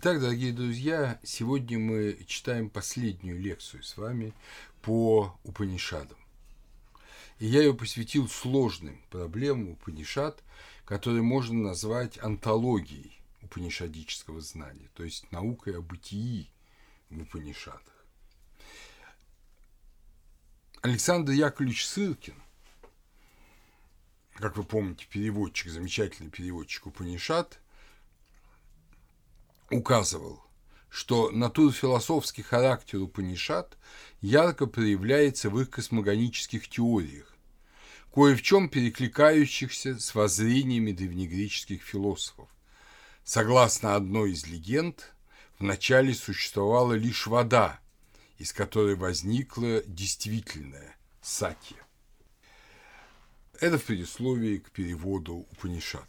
Итак, дорогие друзья, сегодня мы читаем последнюю лекцию с вами по Упанишадам. И я ее посвятил сложным проблемам Упанишад, которые можно назвать антологией упанишадического знания, то есть наукой о бытии в Упанишадах. Александр Яковлевич Сыркин, как вы помните, переводчик, замечательный переводчик Упанишад – указывал, что натурфилософский характер Упанишат ярко проявляется в их космогонических теориях, кое в чем перекликающихся с воззрениями древнегреческих философов. Согласно одной из легенд, вначале существовала лишь вода, из которой возникла действительная сатья. Это в предисловии к переводу Упанишат.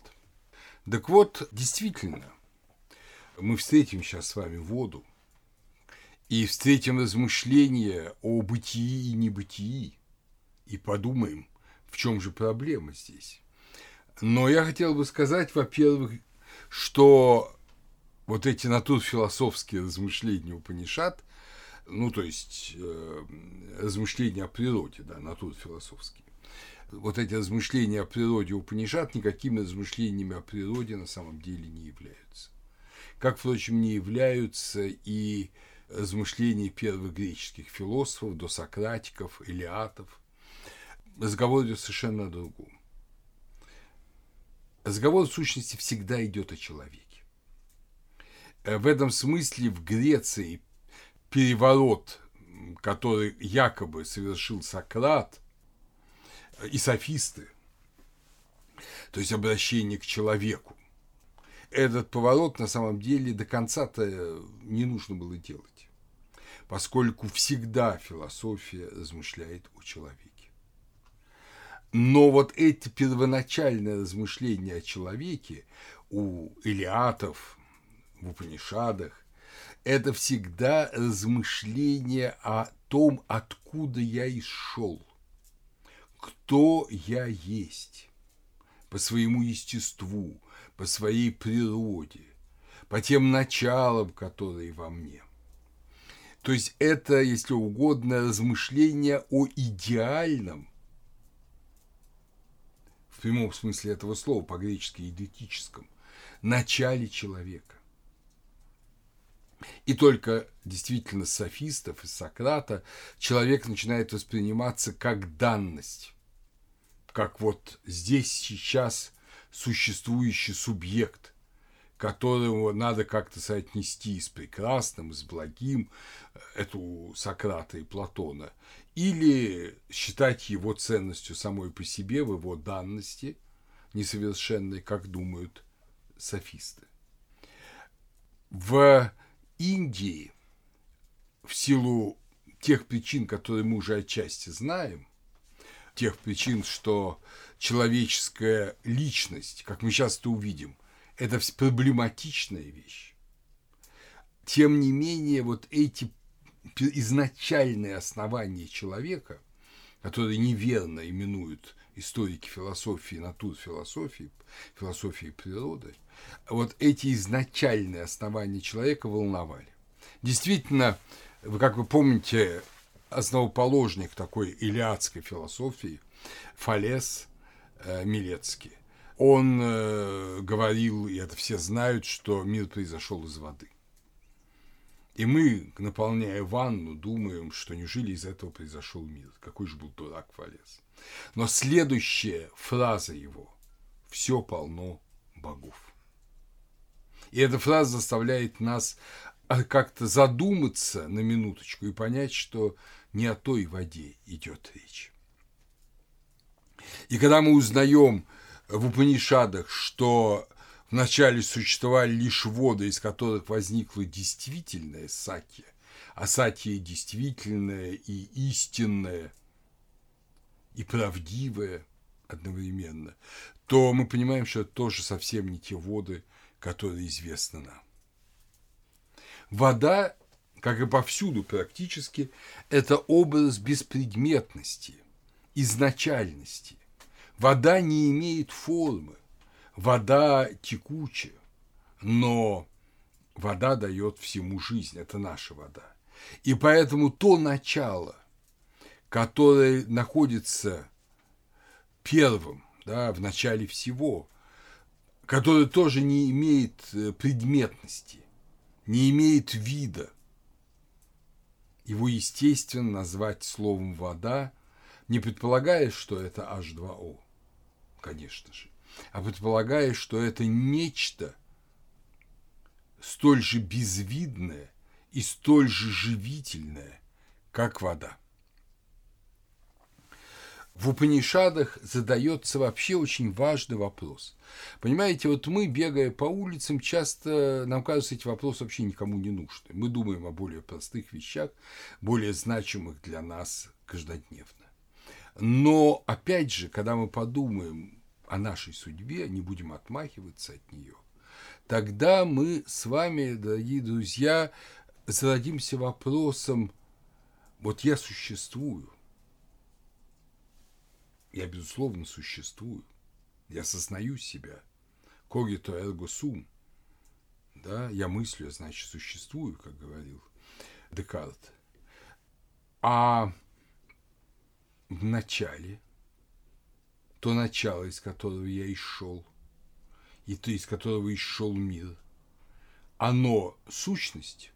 Так вот, действительно, мы встретим сейчас с вами воду и встретим размышления о бытии и небытии и подумаем, в чем же проблема здесь. Но я хотел бы сказать, во-первых, что вот эти натурфилософские размышления Упанишат, ну, то есть э, размышления о природе, да, натурфилософские, вот эти размышления о природе Упанишат никакими размышлениями о природе на самом деле не являются как, впрочем, не являются и размышления первых греческих философов, досократиков, илиатов. Разговор идет совершенно о другом. Разговор, в сущности, всегда идет о человеке. В этом смысле в Греции переворот, который якобы совершил Сократ и софисты, то есть обращение к человеку, этот поворот на самом деле до конца-то не нужно было делать, поскольку всегда философия размышляет о человеке. Но вот эти первоначальные размышления о человеке у Илиатов, в Упанишадах, это всегда размышление о том, откуда я исшел, кто я есть по своему естеству, по своей природе, по тем началам, которые во мне. То есть это, если угодно, размышление о идеальном, в прямом смысле этого слова, по-гречески идентическом, начале человека. И только действительно софистов, из Сократа человек начинает восприниматься как данность, как вот здесь сейчас существующий субъект, которого надо как-то соотнести с прекрасным, с благим, это у Сократа и Платона, или считать его ценностью самой по себе, в его данности, несовершенной, как думают софисты. В Индии, в силу тех причин, которые мы уже отчасти знаем, тех причин, что человеческая личность, как мы часто увидим, это проблематичная вещь. Тем не менее, вот эти изначальные основания человека, которые неверно именуют историки философии, натур философии, философии природы, вот эти изначальные основания человека волновали. Действительно, как вы помните, основоположник такой илиадской философии, Фалес э, Милецкий, он э, говорил, и это все знают, что мир произошел из воды. И мы, наполняя ванну, думаем, что неужели из этого произошел мир. Какой же был дурак Фалес. Но следующая фраза его – «все полно богов». И эта фраза заставляет нас а, как-то задуматься на минуточку и понять, что не о той воде идет речь. И когда мы узнаем в Упанишадах, что вначале существовали лишь воды, из которых возникла действительная сатья, а сатья действительная и истинная, и правдивая одновременно, то мы понимаем, что это тоже совсем не те воды, которые известны нам. Вода как и повсюду практически, это образ беспредметности, изначальности. Вода не имеет формы, вода текучая, но вода дает всему жизнь, это наша вода. И поэтому то начало, которое находится первым, да, в начале всего, которое тоже не имеет э, предметности, не имеет вида, его естественно назвать словом «вода», не предполагая, что это H2O, конечно же, а предполагая, что это нечто столь же безвидное и столь же живительное, как вода. В Упанишадах задается вообще очень важный вопрос. Понимаете, вот мы, бегая по улицам, часто нам кажется, эти вопросы вообще никому не нужны. Мы думаем о более простых вещах, более значимых для нас каждодневно. Но, опять же, когда мы подумаем о нашей судьбе, не будем отмахиваться от нее, тогда мы с вами, дорогие друзья, зададимся вопросом, вот я существую, я, безусловно, существую, я осознаю себя, когито эрго сум, да, я мыслю, значит, существую, как говорил Декарт. А в начале, то начало, из которого я исшел, и то, из которого исшел мир, оно сущность,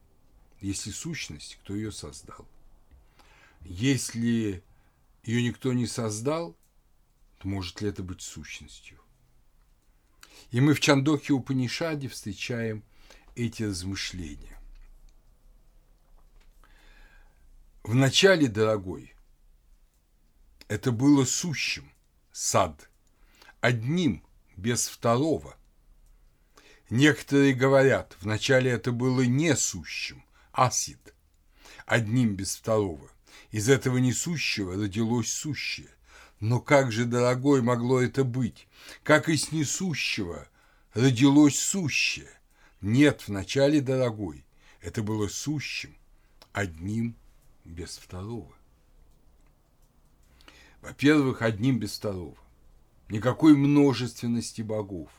если сущность, кто ее создал? Если ее никто не создал, может ли это быть сущностью? И мы в Чандохе Упанишаде встречаем эти размышления. В начале, дорогой, это было сущим, сад, одним, без второго. Некоторые говорят, вначале это было несущим, асид, одним без второго. Из этого несущего родилось сущее. Но как же, дорогой, могло это быть? Как из несущего родилось сущее? Нет, вначале, дорогой, это было сущим, одним без второго. Во-первых, одним без второго. Никакой множественности богов.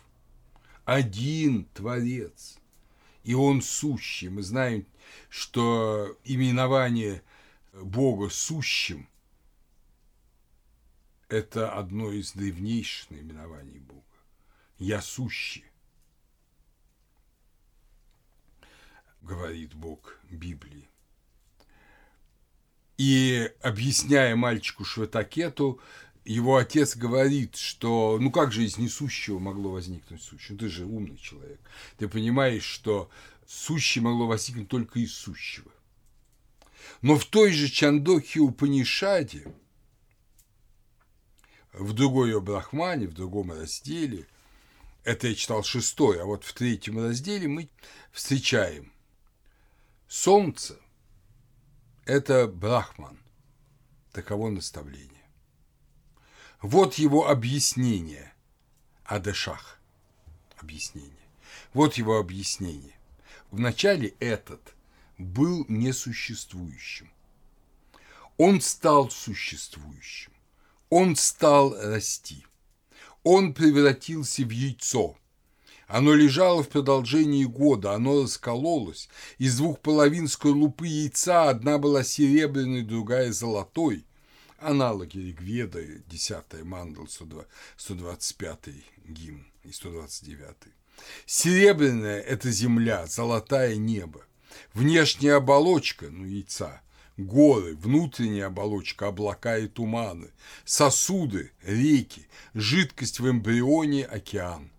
Один Творец – и он сущий. Мы знаем, что именование Бога сущим – это одно из древнейших наименований Бога. «Я сущий», говорит Бог Библии. И объясняя мальчику Шватакету, его отец говорит, что ну как же из несущего могло возникнуть сущее? Ну, ты же умный человек. Ты понимаешь, что сущее могло возникнуть только из сущего. Но в той же Чандохе Упанишаде, в другой Брахмане, в другом разделе, это я читал шестой, а вот в третьем разделе мы встречаем Солнце – это Брахман, таково наставление. Вот его объяснение. Адешах. Объяснение. Вот его объяснение. Вначале этот был несуществующим. Он стал существующим. Он стал расти. Он превратился в яйцо. Оно лежало в продолжении года, оно раскололось. Из двух половин скорлупы яйца одна была серебряной, другая золотой – аналоги Ригведа, 10 мандал, 125 гимн и 129. Серебряная – это земля, золотая – небо. Внешняя оболочка, ну, яйца, горы, внутренняя оболочка, облака и туманы, сосуды, реки, жидкость в эмбрионе, океан.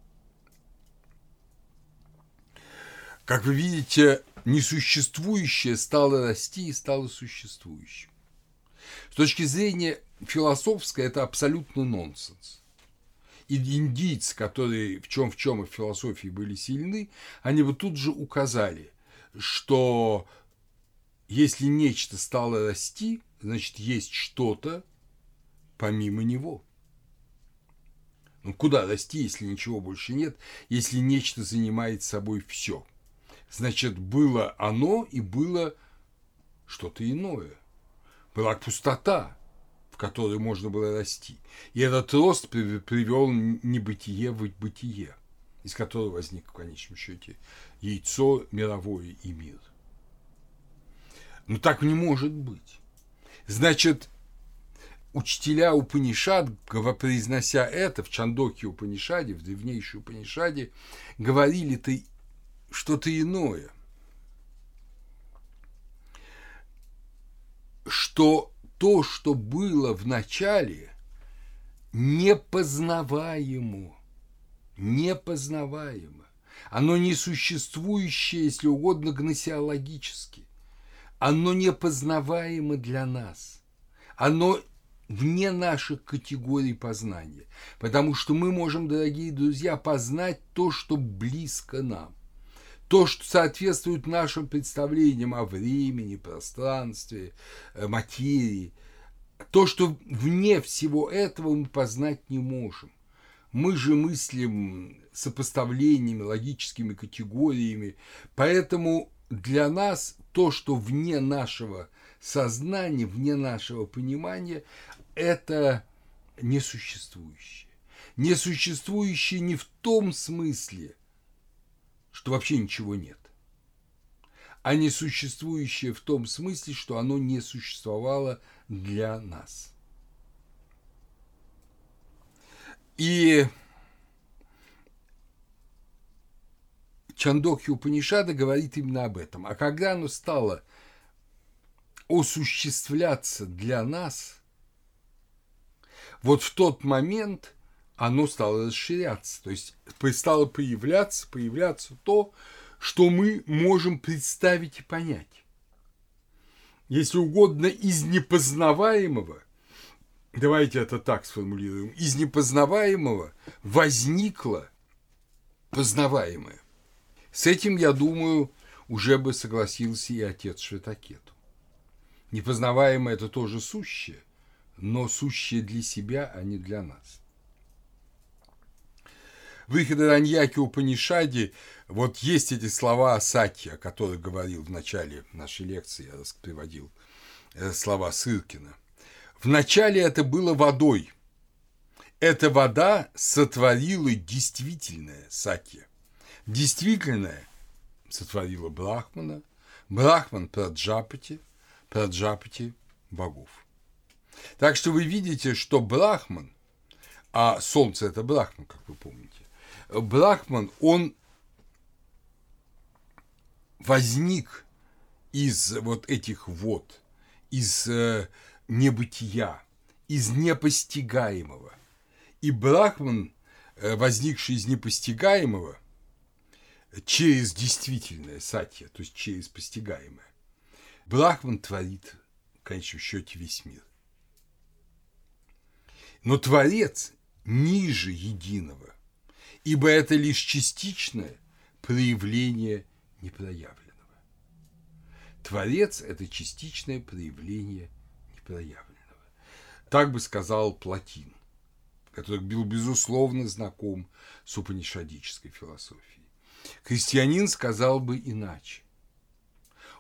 Как вы видите, несуществующее стало расти и стало существующим. С точки зрения философской это абсолютно нонсенс. И индийцы, которые в чем в чем и в философии были сильны, они бы тут же указали, что если нечто стало расти, значит есть что-то помимо него. Ну куда расти, если ничего больше нет, если нечто занимает собой все? Значит, было оно и было что-то иное – была пустота, в которой можно было расти. И этот рост привел небытие в бытие. из которого возник в конечном счете яйцо мировое и мир. Но так не может быть. Значит, учителя Упанишад, произнося это в Чандоке Упанишаде, в древнейшей Упанишаде, говорили ты что-то иное. Что то, что было в начале, непознаваемо. Непознаваемо. Оно несуществующее, если угодно, гносеологически. Оно непознаваемо для нас. Оно вне наших категорий познания. Потому что мы можем, дорогие друзья, познать то, что близко нам. То, что соответствует нашим представлениям о времени, пространстве, э, материи. То, что вне всего этого мы познать не можем. Мы же мыслим сопоставлениями, логическими категориями. Поэтому для нас то, что вне нашего сознания, вне нашего понимания, это несуществующее. Несуществующее не в том смысле, что вообще ничего нет, а несуществующее в том смысле, что оно не существовало для нас. И Чандокхи Упанишада говорит именно об этом. А когда оно стало осуществляться для нас, вот в тот момент оно стало расширяться, то есть стало появляться, появляться то, что мы можем представить и понять. Если угодно, из непознаваемого, давайте это так сформулируем, из непознаваемого возникло познаваемое. С этим, я думаю, уже бы согласился и отец Шветакету. Непознаваемое – это тоже сущее, но сущее для себя, а не для нас. В Ихидараньяке Упанишаде вот есть эти слова Сати, о которых говорил в начале нашей лекции, я приводил э, слова Сыркина. В начале это было водой. Эта вода сотворила действительное Сатья – Действительное сотворила Брахмана, Брахман Праджапати, Праджапати богов. Так что вы видите, что Брахман, а Солнце – это Брахман, как вы помните, Брахман, он возник из вот этих вод, из э, небытия, из непостигаемого. И Брахман, э, возникший из непостигаемого – через действительное сатья, то есть через постигаемое. Брахман творит, в конечном счете, весь мир. Но Творец ниже единого, ибо это лишь частичное проявление непроявленного. Творец – это частичное проявление непроявленного. Так бы сказал Платин, который был, безусловно, знаком с упанишадической философией. Христианин сказал бы иначе.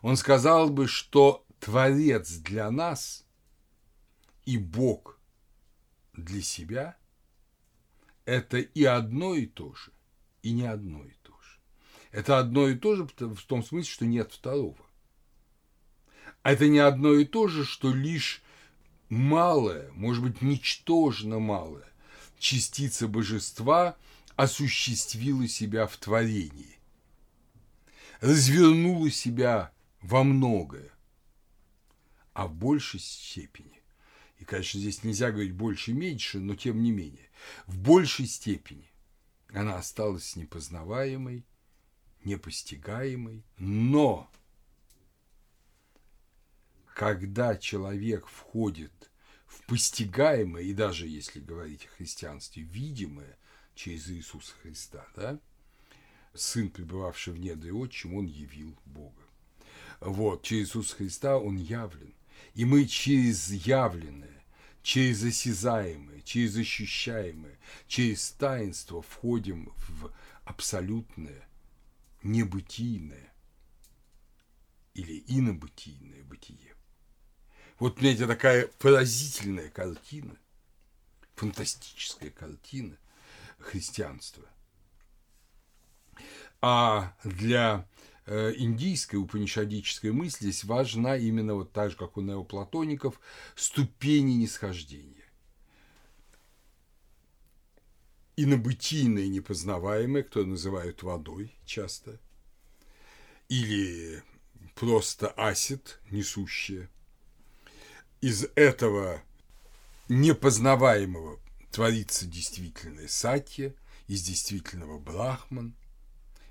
Он сказал бы, что Творец для нас и Бог для себя – это и одно и то же, и не одно и то же. Это одно и то же в том смысле, что нет второго. А это не одно и то же, что лишь малая, может быть, ничтожно малая частица божества – осуществила себя в творении, развернула себя во многое, а в большей степени, и, конечно, здесь нельзя говорить больше-меньше, но тем не менее, в большей степени она осталась непознаваемой, непостигаемой, но когда человек входит в постигаемое, и даже если говорить о христианстве, видимое, через Иисуса Христа, да? Сын, пребывавший в недре отчим, он явил Бога. Вот, через Иисуса Христа он явлен. И мы через явленное, через осязаемое, через ощущаемое, через таинство входим в абсолютное, небытийное или инобытийное бытие. Вот, понимаете, такая поразительная картина, фантастическая картина, христианства. А для э, индийской упанишадической мысли здесь важна именно вот так же, как у неоплатоников, ступени нисхождения. Инобытийное непознаваемое, кто называют водой часто, или просто асид, несущее. Из этого непознаваемого творится действительное сатья, из действительного брахман,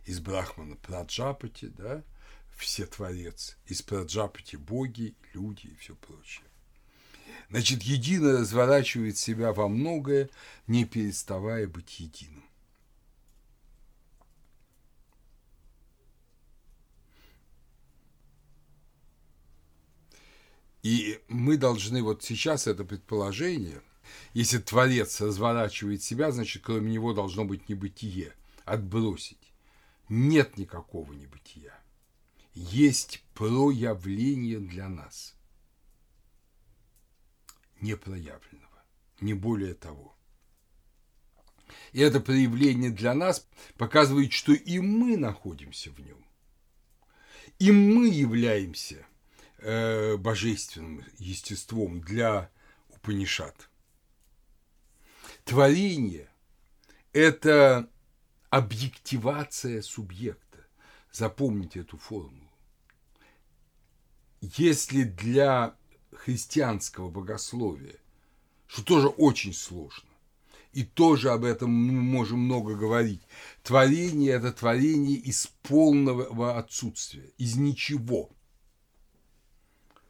из брахмана праджапати, да, все творец, из праджапати боги, люди и все прочее. Значит, единое разворачивает себя во многое, не переставая быть единым. И мы должны вот сейчас это предположение, если Творец разворачивает себя, значит, кроме него должно быть небытие, отбросить. Нет никакого небытия. Есть проявление для нас. Непроявленного, не более того. И это проявление для нас показывает, что и мы находимся в нем. И мы являемся – э, божественным естеством для Упанишат. Творение – это объективация субъекта. Запомните эту формулу. Если для христианского богословия, что тоже очень сложно, и тоже об этом мы можем много говорить. Творение – это творение из полного отсутствия, из ничего –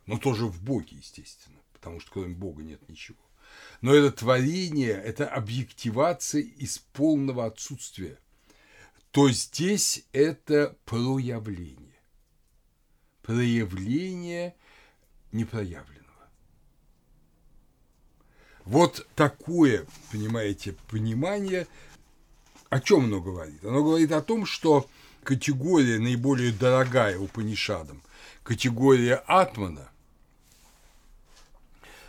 но тоже в Боге, естественно, потому что кроме Бога нет ничего. Но это творение, это объективация из полного отсутствия. То здесь это проявление. Проявление непроявленного. Вот такое, понимаете, понимание, о чем оно говорит? Оно говорит о том, что категория наиболее дорогая Упанишадам, категория Атмана,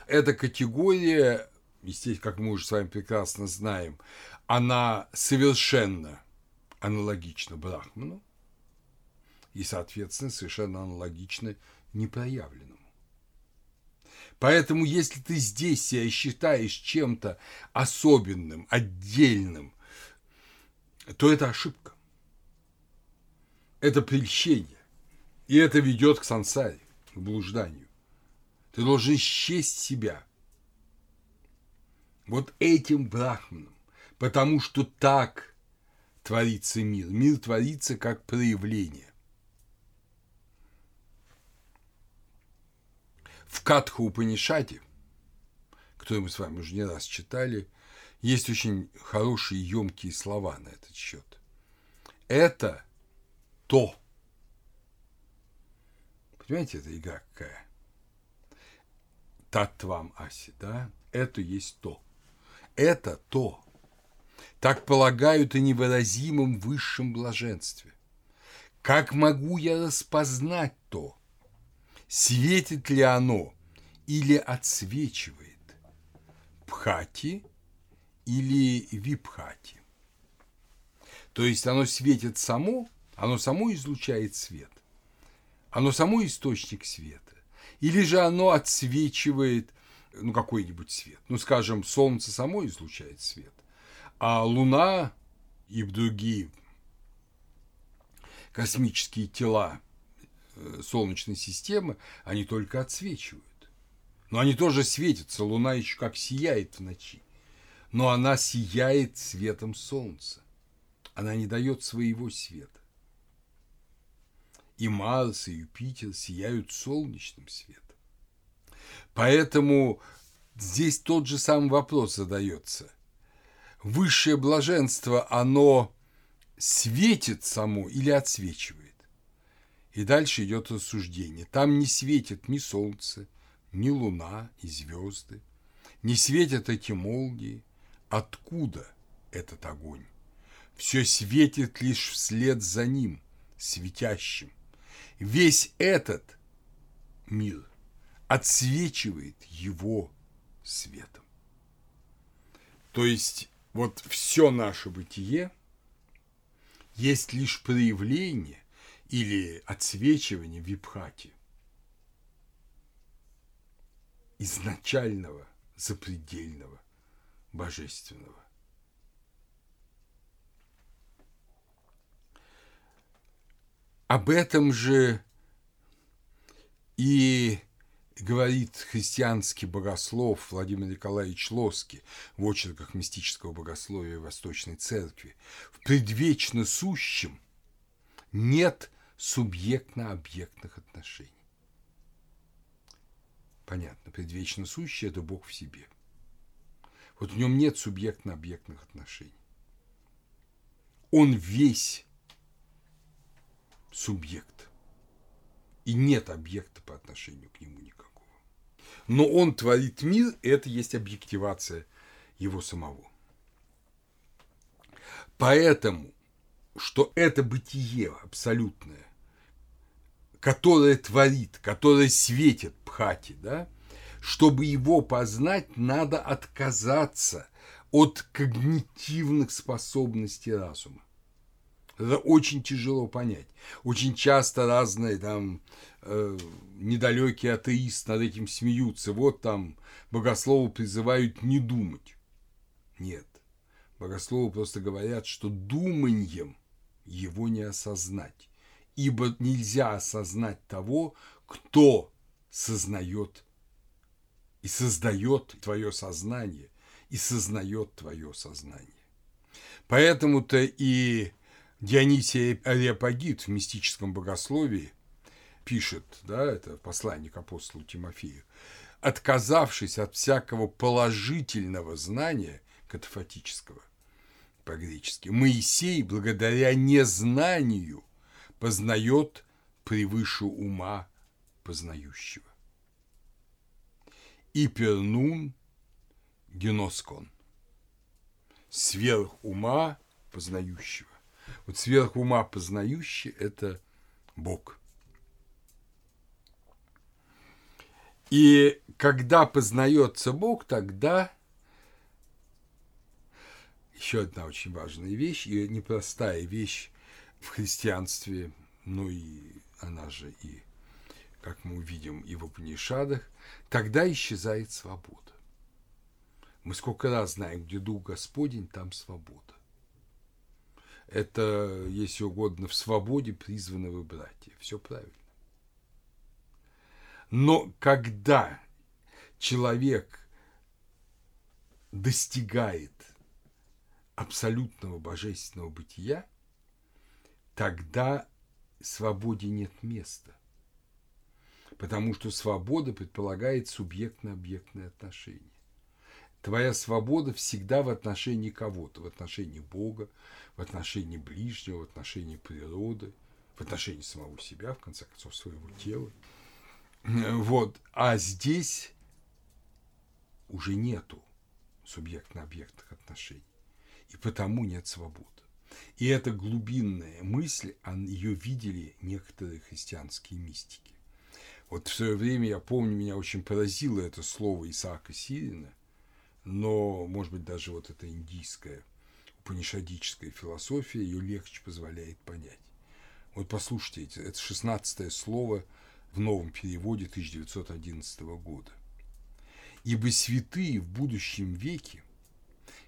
эта категория, естественно, как мы уже с вами прекрасно знаем, она совершенно аналогична Брахману и, соответственно, совершенно аналогична непроявленному. Поэтому, если ты здесь себя считаешь чем-то особенным, отдельным, то это ошибка. Это прельщение. И это ведет к сансаре, к блужданию. Ты должен счесть себя вот этим брахманом, потому что так творится мир. Мир творится как проявление. В Катха Упанишаде, который мы с вами уже не раз читали, есть очень хорошие емкие слова на этот счет. Это то. Понимаете, это игра какая? Татвам Аси, да, это есть то. Это то. Так полагают о невыразимом высшем блаженстве. Как могу я распознать то? Светит ли оно или отсвечивает? Пхати или випхати? То есть оно светит само, оно само излучает свет. Оно само источник света или же оно отсвечивает ну, какой-нибудь свет. Ну, скажем, Солнце само излучает свет, а Луна и другие космические тела э, Солнечной системы, они только отсвечивают. Но они тоже светятся, Луна еще как сияет в ночи. Но она сияет светом Солнца. Она не дает своего света и Марс, и Юпитер сияют солнечным светом. Поэтому здесь тот же самый вопрос задается. Высшее блаженство, оно светит само или отсвечивает? И дальше идет рассуждение. Там не светит ни солнце, ни луна и звезды, не светят эти молнии. Откуда этот огонь? Все светит лишь вслед за ним, светящим весь этот мир отсвечивает его светом. То есть вот все наше бытие есть лишь проявление или отсвечивание випхати изначального, запредельного, божественного. Об этом же и говорит христианский богослов Владимир Николаевич Лоски в очерках мистического богословия Восточной Церкви. В предвечно сущем нет субъектно-объектных отношений. Понятно, предвечно сущий – это Бог в себе. Вот в нем нет субъектно-объектных отношений. Он весь субъект. И нет объекта по отношению к нему никакого. Но он творит мир, и это есть объективация его самого. Поэтому, что это бытие абсолютное, которое творит, которое светит Пхати, да, чтобы его познать, надо отказаться от когнитивных способностей разума. Это очень тяжело понять. Очень часто разные там э, недалекие атеисты над этим смеются. Вот там богословы призывают не думать. Нет. Богословы просто говорят, что думанием его не осознать. Ибо нельзя осознать того, кто сознает и создает твое сознание, и сознает твое сознание. Поэтому-то и Дионисий Ареопагит в мистическом богословии пишет, да, это посланник апостолу Тимофею, отказавшись от всякого положительного знания катафатического по-гречески, Моисей благодаря незнанию познает превыше ума познающего. Ипернун геноскон – сверх ума познающего. Вот сверх ума познающий – это Бог. И когда познается Бог, тогда еще одна очень важная вещь, и непростая вещь в христианстве, ну и она же и, как мы увидим, и в Упанишадах, тогда исчезает свобода. Мы сколько раз знаем, где Дух Господень, там свобода это, если угодно, в свободе призваны вы братья. Все правильно. Но когда человек достигает абсолютного божественного бытия, тогда свободе нет места. Потому что свобода предполагает субъектно-объектные отношения. Твоя свобода всегда в отношении кого-то, в отношении Бога, в отношении ближнего, в отношении природы, в отношении самого себя, в конце концов, своего тела. Вот. А здесь уже нету субъектно-объектных отношений. И потому нет свободы. И эта глубинная мысль, ее видели некоторые христианские мистики. Вот в свое время, я помню, меня очень поразило это слово Исаака Сирина – но, может быть, даже вот эта индийская упанишадическая философия ее легче позволяет понять. Вот послушайте, это шестнадцатое слово в новом переводе 1911 года. «Ибо святые в будущем веке,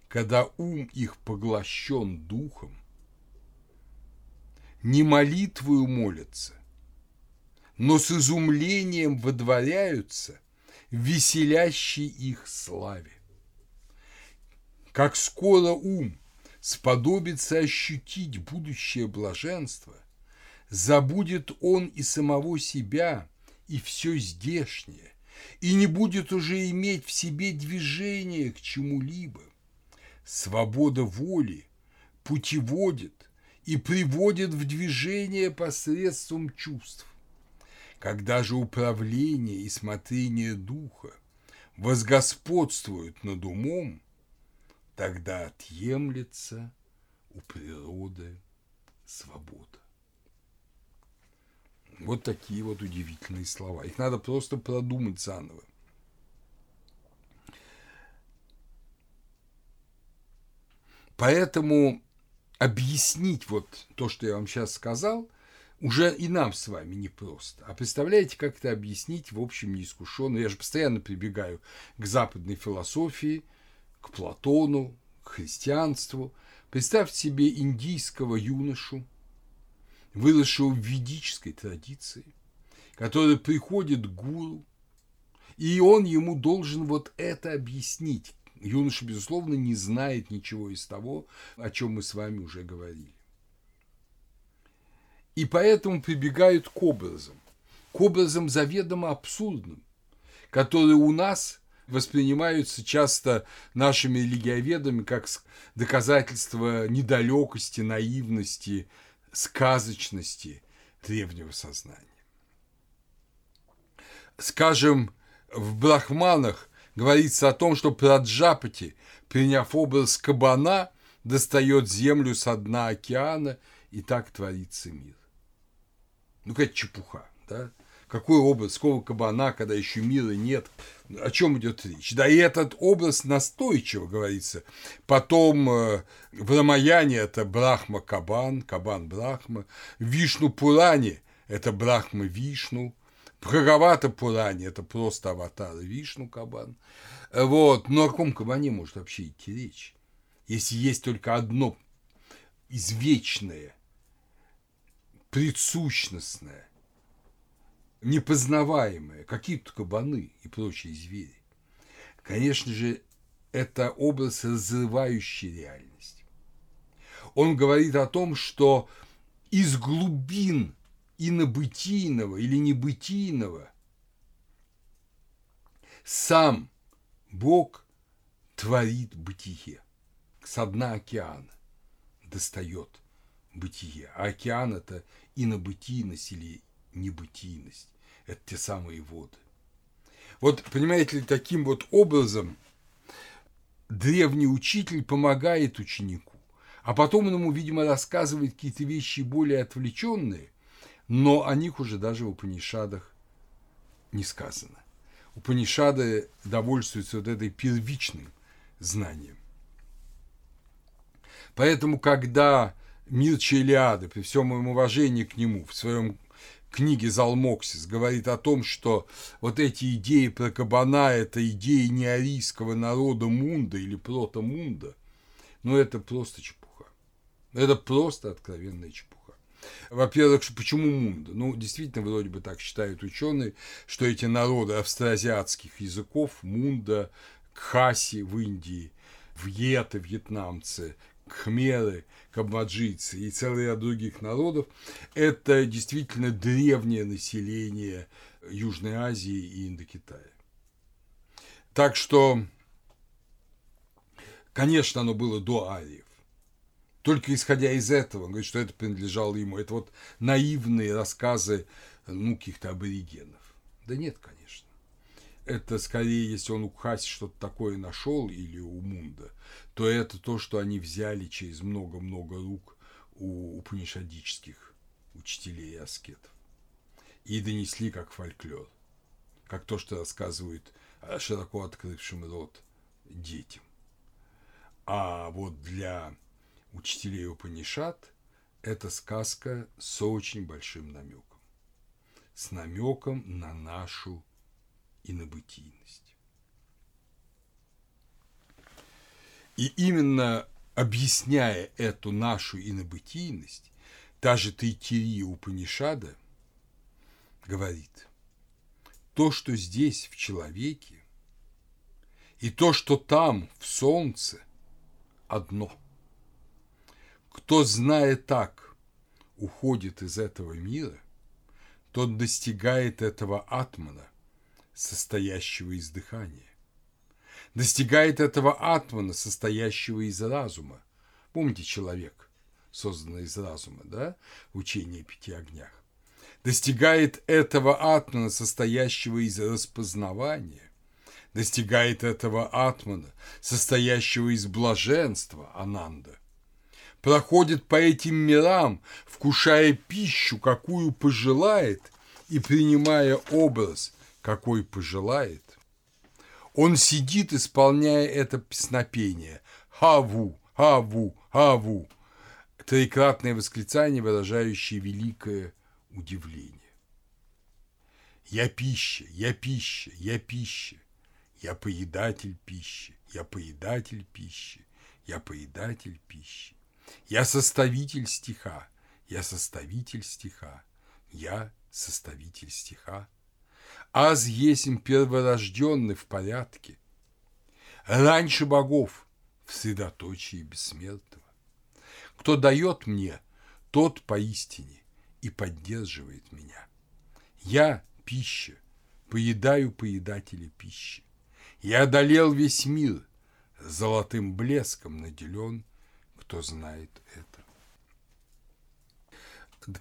когда ум их поглощен духом, не молитвою молятся, но с изумлением водворяются в веселящей их славе как скоро ум сподобится ощутить будущее блаженство, забудет он и самого себя, и все здешнее, и не будет уже иметь в себе движения к чему-либо. Свобода воли путеводит и приводит в движение посредством чувств. Когда же управление и смотрение духа возгосподствуют над умом, тогда отъемлется у природы свобода. Вот такие вот удивительные слова. Их надо просто продумать заново. Поэтому объяснить вот то, что я вам сейчас сказал, уже и нам с вами непросто. А представляете, как это объяснить в общем неискушенно? Я же постоянно прибегаю к западной философии, к Платону, к христианству. Представьте себе индийского юношу, выросшего в ведической традиции, который приходит к гуру, и он ему должен вот это объяснить. Юноша, безусловно, не знает ничего из того, о чем мы с вами уже говорили. И поэтому прибегают к образам, к образам заведомо абсурдным, которые у нас воспринимаются часто нашими религиоведами как доказательство недалекости, наивности, сказочности древнего сознания. Скажем, в брахманах говорится о том, что Праджапати, приняв образ кабана, достает землю со дна океана, и так творится мир. Ну, какая чепуха, да? Какой образ, какого кабана, когда еще мира нет? О чем идет речь? Да и этот образ настойчиво говорится. Потом э, в Рамаяне это Брахма Кабан, Кабан Брахма. Вишну Пуране это Брахма Вишну. Бхагавата Пуране это просто аватар Вишну Кабан. Вот. Но о каком кабане может вообще идти речь? Если есть только одно извечное предсущностное, непознаваемое, какие тут кабаны и прочие звери. Конечно же, это образ, разрывающий реальность. Он говорит о том, что из глубин инобытийного или небытийного сам Бог творит бытие. С дна океана достает – бытие. А океан – это инобытийность или небытийность. Это те самые воды. Вот, понимаете ли, таким вот образом древний учитель помогает ученику, а потом он ему, видимо, рассказывает какие-то вещи более отвлеченные, но о них уже даже в Упанишадах не сказано. Упанишады довольствуются вот этой первичным знанием. Поэтому, когда Мир Челиады, при всем моем уважении к нему, в своем книге «Залмоксис» говорит о том, что вот эти идеи про кабана – это идеи неарийского народа Мунда или протомунда, но это просто чепуха. Это просто откровенная чепуха. Во-первых, почему Мунда? Ну, действительно, вроде бы так считают ученые, что эти народы австроазиатских языков, Мунда, Кхаси в Индии, Вьеты, вьетнамцы, Кхмеры – камбоджийцы и целый ряд других народов, это действительно древнее население Южной Азии и Индокитая. Так что, конечно, оно было до ариев. Только исходя из этого, он говорит, что это принадлежало ему. Это вот наивные рассказы ну, каких-то аборигенов. Да нет, конечно. Это скорее, если он у Кхаси что-то такое нашел или у Мунда, то это то, что они взяли через много-много рук у упанишадических учителей и аскетов и донесли как фольклор, как то, что рассказывают широко открывшим рот детям. А вот для учителей Упанишат это сказка с очень большим намеком. С намеком на нашу инобытийность. И именно объясняя эту нашу инобытийность, та же Тайтирия Упанишада говорит, то, что здесь в человеке, и то, что там, в солнце, одно. Кто, зная так, уходит из этого мира, тот достигает этого атмана, состоящего из дыхания достигает этого атмана, состоящего из разума. Помните человек, созданный из разума, да, учение пяти огнях? Достигает этого атмана, состоящего из распознавания, достигает этого атмана, состоящего из блаженства, ананда, проходит по этим мирам, вкушая пищу, какую пожелает, и принимая образ, какой пожелает, он сидит, исполняя это песнопение. Хаву, хаву, хаву. троекратное восклицание, выражающее великое удивление. Я пища, я пища, я пища, я поедатель пищи, я поедатель пищи, я поедатель пищи. Я составитель стиха, я составитель стиха, я составитель стиха. Аз есим перворожденный в порядке, раньше богов в средоточии бессмертного. Кто дает мне, тот поистине и поддерживает меня. Я – пища, поедаю поедателя пищи. Я одолел весь мир, золотым блеском наделен, кто знает это.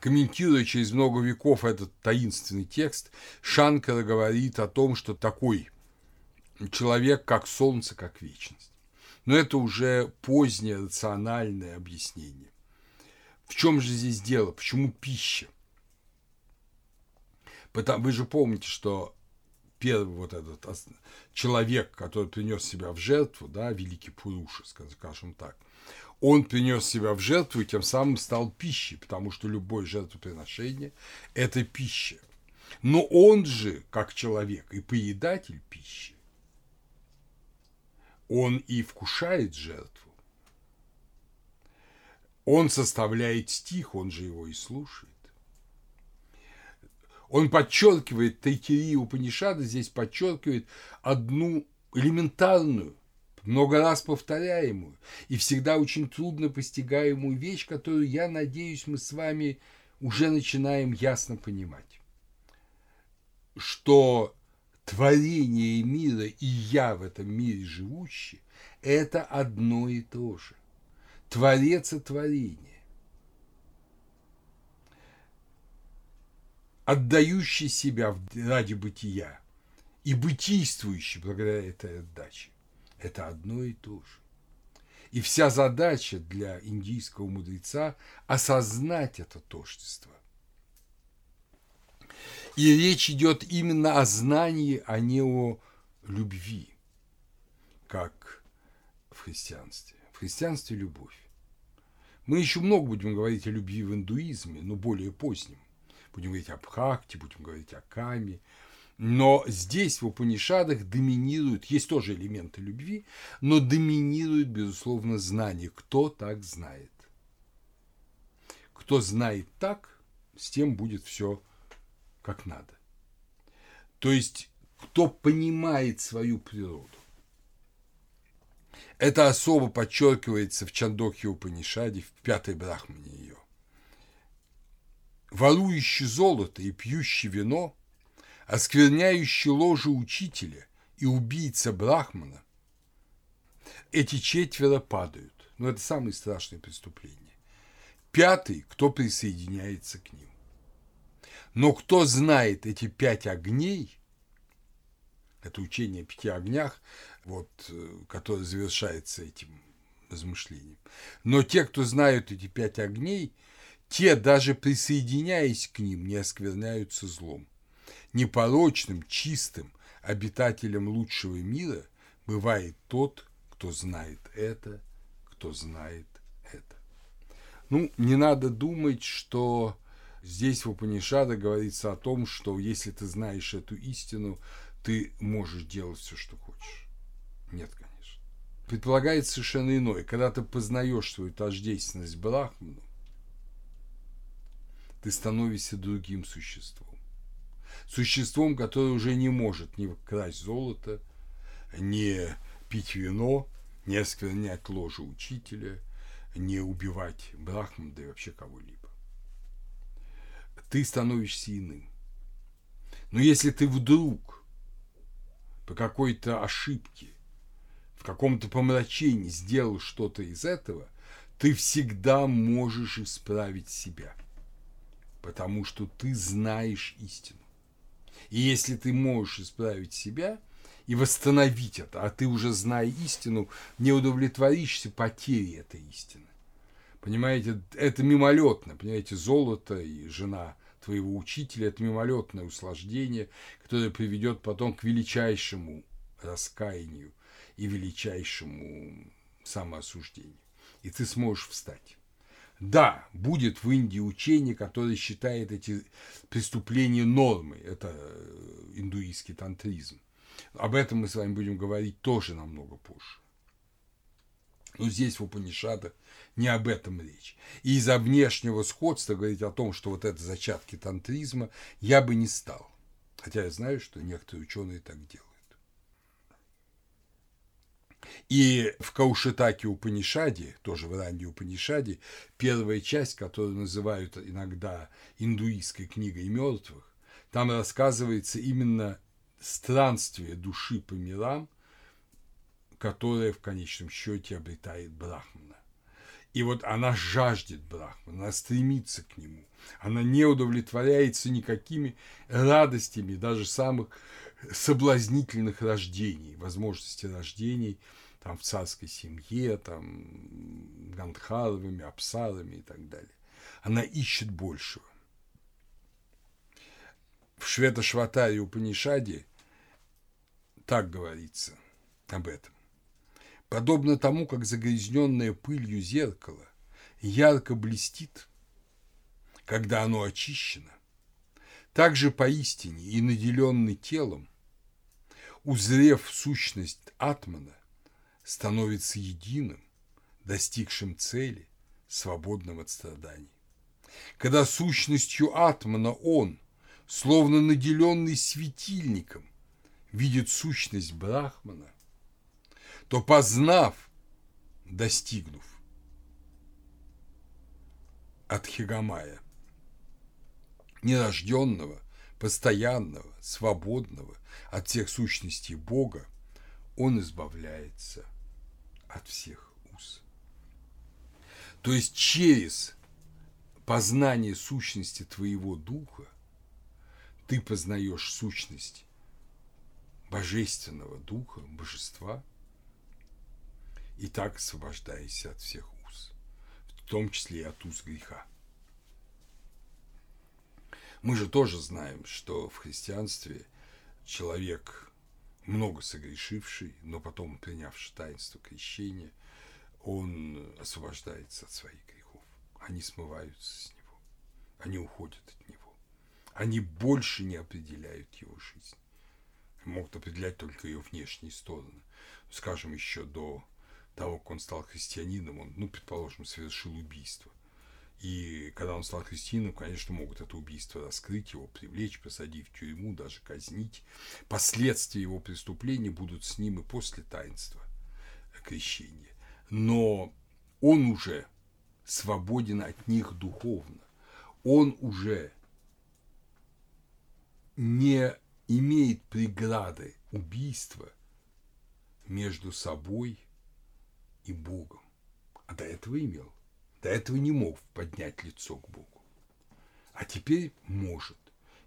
Комментируя через много веков этот таинственный текст, Шанкара говорит о том, что такой человек, как солнце, как вечность. Но это уже позднее рациональное объяснение. В чем же здесь дело? Почему пища? Потому, вы же помните, что первый вот этот человек, который принес себя в жертву, да, великий Пуруша, скажем так, он принес себя в жертву и тем самым стал пищей, потому что любое жертвоприношение – это пища. Но он же, как человек и поедатель пищи, он и вкушает жертву. Он составляет стих, он же его и слушает. Он подчеркивает, Тайкири Упанишада здесь подчеркивает одну элементарную, много раз повторяемую и всегда очень трудно постигаемую вещь, которую, я надеюсь, мы с вами уже начинаем ясно понимать. Что творение мира и я в этом мире живущий – это одно и то же. Творец и творение. отдающий себя ради бытия и бытийствующий благодаря этой отдаче. Это одно и то же. И вся задача для индийского мудреца – осознать это тождество. И речь идет именно о знании, а не о любви, как в христианстве. В христианстве – любовь. Мы еще много будем говорить о любви в индуизме, но более позднем будем говорить об Бхакти, будем говорить о Каме. Но здесь в Упанишадах доминируют, есть тоже элементы любви, но доминирует, безусловно, знание. Кто так знает? Кто знает так, с тем будет все как надо. То есть, кто понимает свою природу. Это особо подчеркивается в Чандохе Упанишаде, в пятой брахмане ее ворующий золото и пьющий вино, оскверняющий ложе учителя и убийца Брахмана, эти четверо падают. Но это самые страшные преступления. Пятый, кто присоединяется к ним. Но кто знает эти пять огней, это учение о пяти огнях, вот, которое завершается этим размышлением. Но те, кто знают эти пять огней – те, даже присоединяясь к ним, не оскверняются злом. Непорочным, чистым обитателем лучшего мира бывает тот, кто знает это, кто знает это. Ну, не надо думать, что здесь в Упанишада говорится о том, что если ты знаешь эту истину, ты можешь делать все, что хочешь. Нет, конечно. Предполагается совершенно иное. Когда ты познаешь свою тождественность Брахману, ты становишься другим существом. Существом, которое уже не может ни красть золото, не пить вино, не осквернять ложе учителя, не убивать брахман, да и вообще кого-либо. Ты становишься иным. Но если ты вдруг по какой-то ошибке, в каком-то помрачении сделал что-то из этого, ты всегда можешь исправить себя – потому что ты знаешь истину. И если ты можешь исправить себя и восстановить это, а ты уже зная истину, не удовлетворишься потерей этой истины. Понимаете, это мимолетно, понимаете, золото и жена твоего учителя – это мимолетное услаждение, которое приведет потом к величайшему раскаянию и величайшему самоосуждению. И ты сможешь встать. Да, будет в Индии учение, которое считает эти преступления нормой. Это э, индуистский тантризм. Об этом мы с вами будем говорить тоже намного позже. Но здесь в Упанишадах не об этом речь. И из-за внешнего сходства говорить о том, что вот это зачатки тантризма, я бы не стал. Хотя я знаю, что некоторые ученые так делают. И в Каушитаке Упанишаде, тоже в Иранде Упанишаде, первая часть, которую называют иногда индуистской книгой мертвых, там рассказывается именно странствие души по мирам, которое в конечном счете обретает Брахмана. И вот она жаждет Брахмана, она стремится к нему. Она не удовлетворяется никакими радостями, даже самых соблазнительных рождений, возможности рождений там, в царской семье, там, гандхаровыми, апсарами и так далее. Она ищет большего. В Швета-Шватаре Упанишаде так говорится об этом. Подобно тому, как загрязненное пылью зеркало ярко блестит, когда оно очищено, также поистине и наделенный телом, узрев сущность Атмана, становится единым, достигшим цели, свободным от страданий. Когда сущностью Атмана он, словно наделенный светильником, видит сущность Брахмана, то познав, достигнув от Хигамая, нерожденного, постоянного, свободного от всех сущностей Бога, он избавляется от всех уз. То есть через познание сущности твоего духа ты познаешь сущность божественного духа, божества, и так освобождаешься от всех уз, в том числе и от уз греха. Мы же тоже знаем, что в христианстве человек, много согрешивший, но потом принявший таинство крещения, он освобождается от своих грехов. Они смываются с него, они уходят от него. Они больше не определяют его жизнь. Могут определять только ее внешние стороны. Скажем, еще до того, как он стал христианином, он, ну, предположим, совершил убийство. И когда он стал христианином, конечно, могут это убийство раскрыть, его привлечь, посадить в тюрьму, даже казнить. Последствия его преступления будут с ним и после таинства крещения. Но он уже свободен от них духовно. Он уже не имеет преграды убийства между собой и Богом. А до этого имел. До этого не мог поднять лицо к Богу. А теперь может.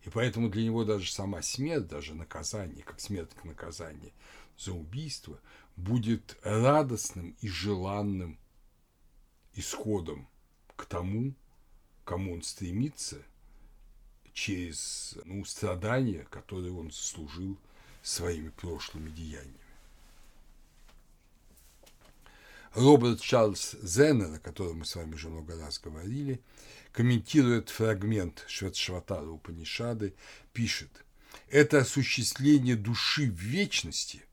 И поэтому для него даже сама смерть, даже наказание, как смерть к наказанию за убийство, будет радостным и желанным исходом к тому, кому он стремится через ну, страдания, которые он заслужил своими прошлыми деяниями. Роберт Чарльз Зеннер, о котором мы с вами уже много раз говорили, комментирует фрагмент Шветшватара Упанишады, пишет, это осуществление души в вечности,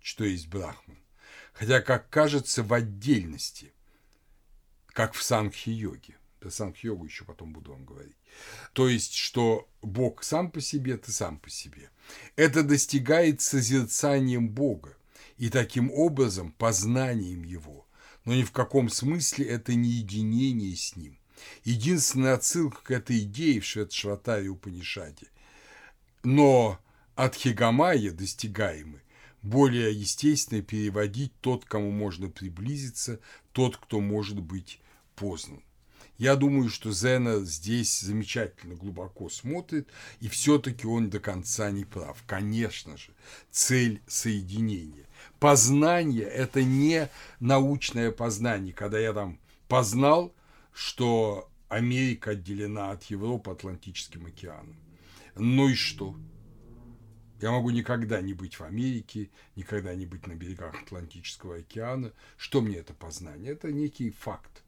что есть Брахман, хотя, как кажется, в отдельности, как в Сангхи-йоге. Про Сангхи-йогу еще потом буду вам говорить. То есть, что Бог сам по себе, ты сам по себе. Это достигает созерцанием Бога, и таким образом познанием его, но ни в каком смысле это не единение с ним. Единственная отсылка к этой идее в Шветшватаре Упанишаде. Но от Хигамая достигаемый более естественно переводить тот, кому можно приблизиться, тот, кто может быть познан. Я думаю, что Зена здесь замечательно глубоко смотрит, и все-таки он до конца не прав. Конечно же, цель соединения. Познание – это не научное познание, когда я там познал, что Америка отделена от Европы Атлантическим океаном. Ну и что? Я могу никогда не быть в Америке, никогда не быть на берегах Атлантического океана. Что мне это познание? Это некий факт.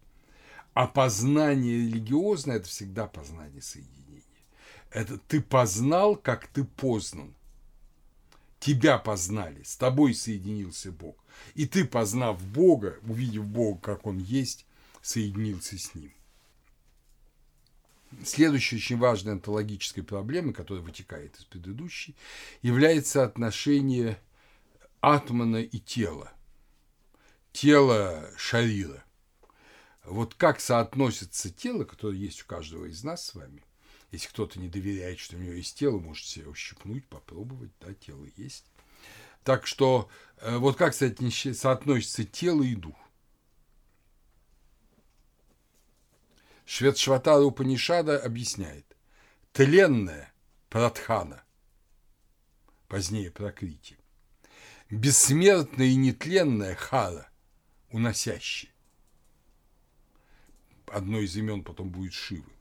А познание религиозное – это всегда познание соединения. Это ты познал, как ты познан. Тебя познали, с тобой соединился Бог. И ты, познав Бога, увидев Бога, как Он есть, соединился с Ним. Следующей очень важной онтологической проблемой, которая вытекает из предыдущей, является отношение атмана и тела. Тело шарира. Вот как соотносится тело, которое есть у каждого из нас с вами, если кто-то не доверяет, что у него есть тело, может себе ущипнуть, попробовать, да, тело есть. Так что э, вот как соотносится тело и дух. Швед Шватара Упанишада объясняет. Тленное Пратхана, позднее Прокрити, бессмертное и нетленное Хара, уносящий. Одно из имен потом будет Шивы.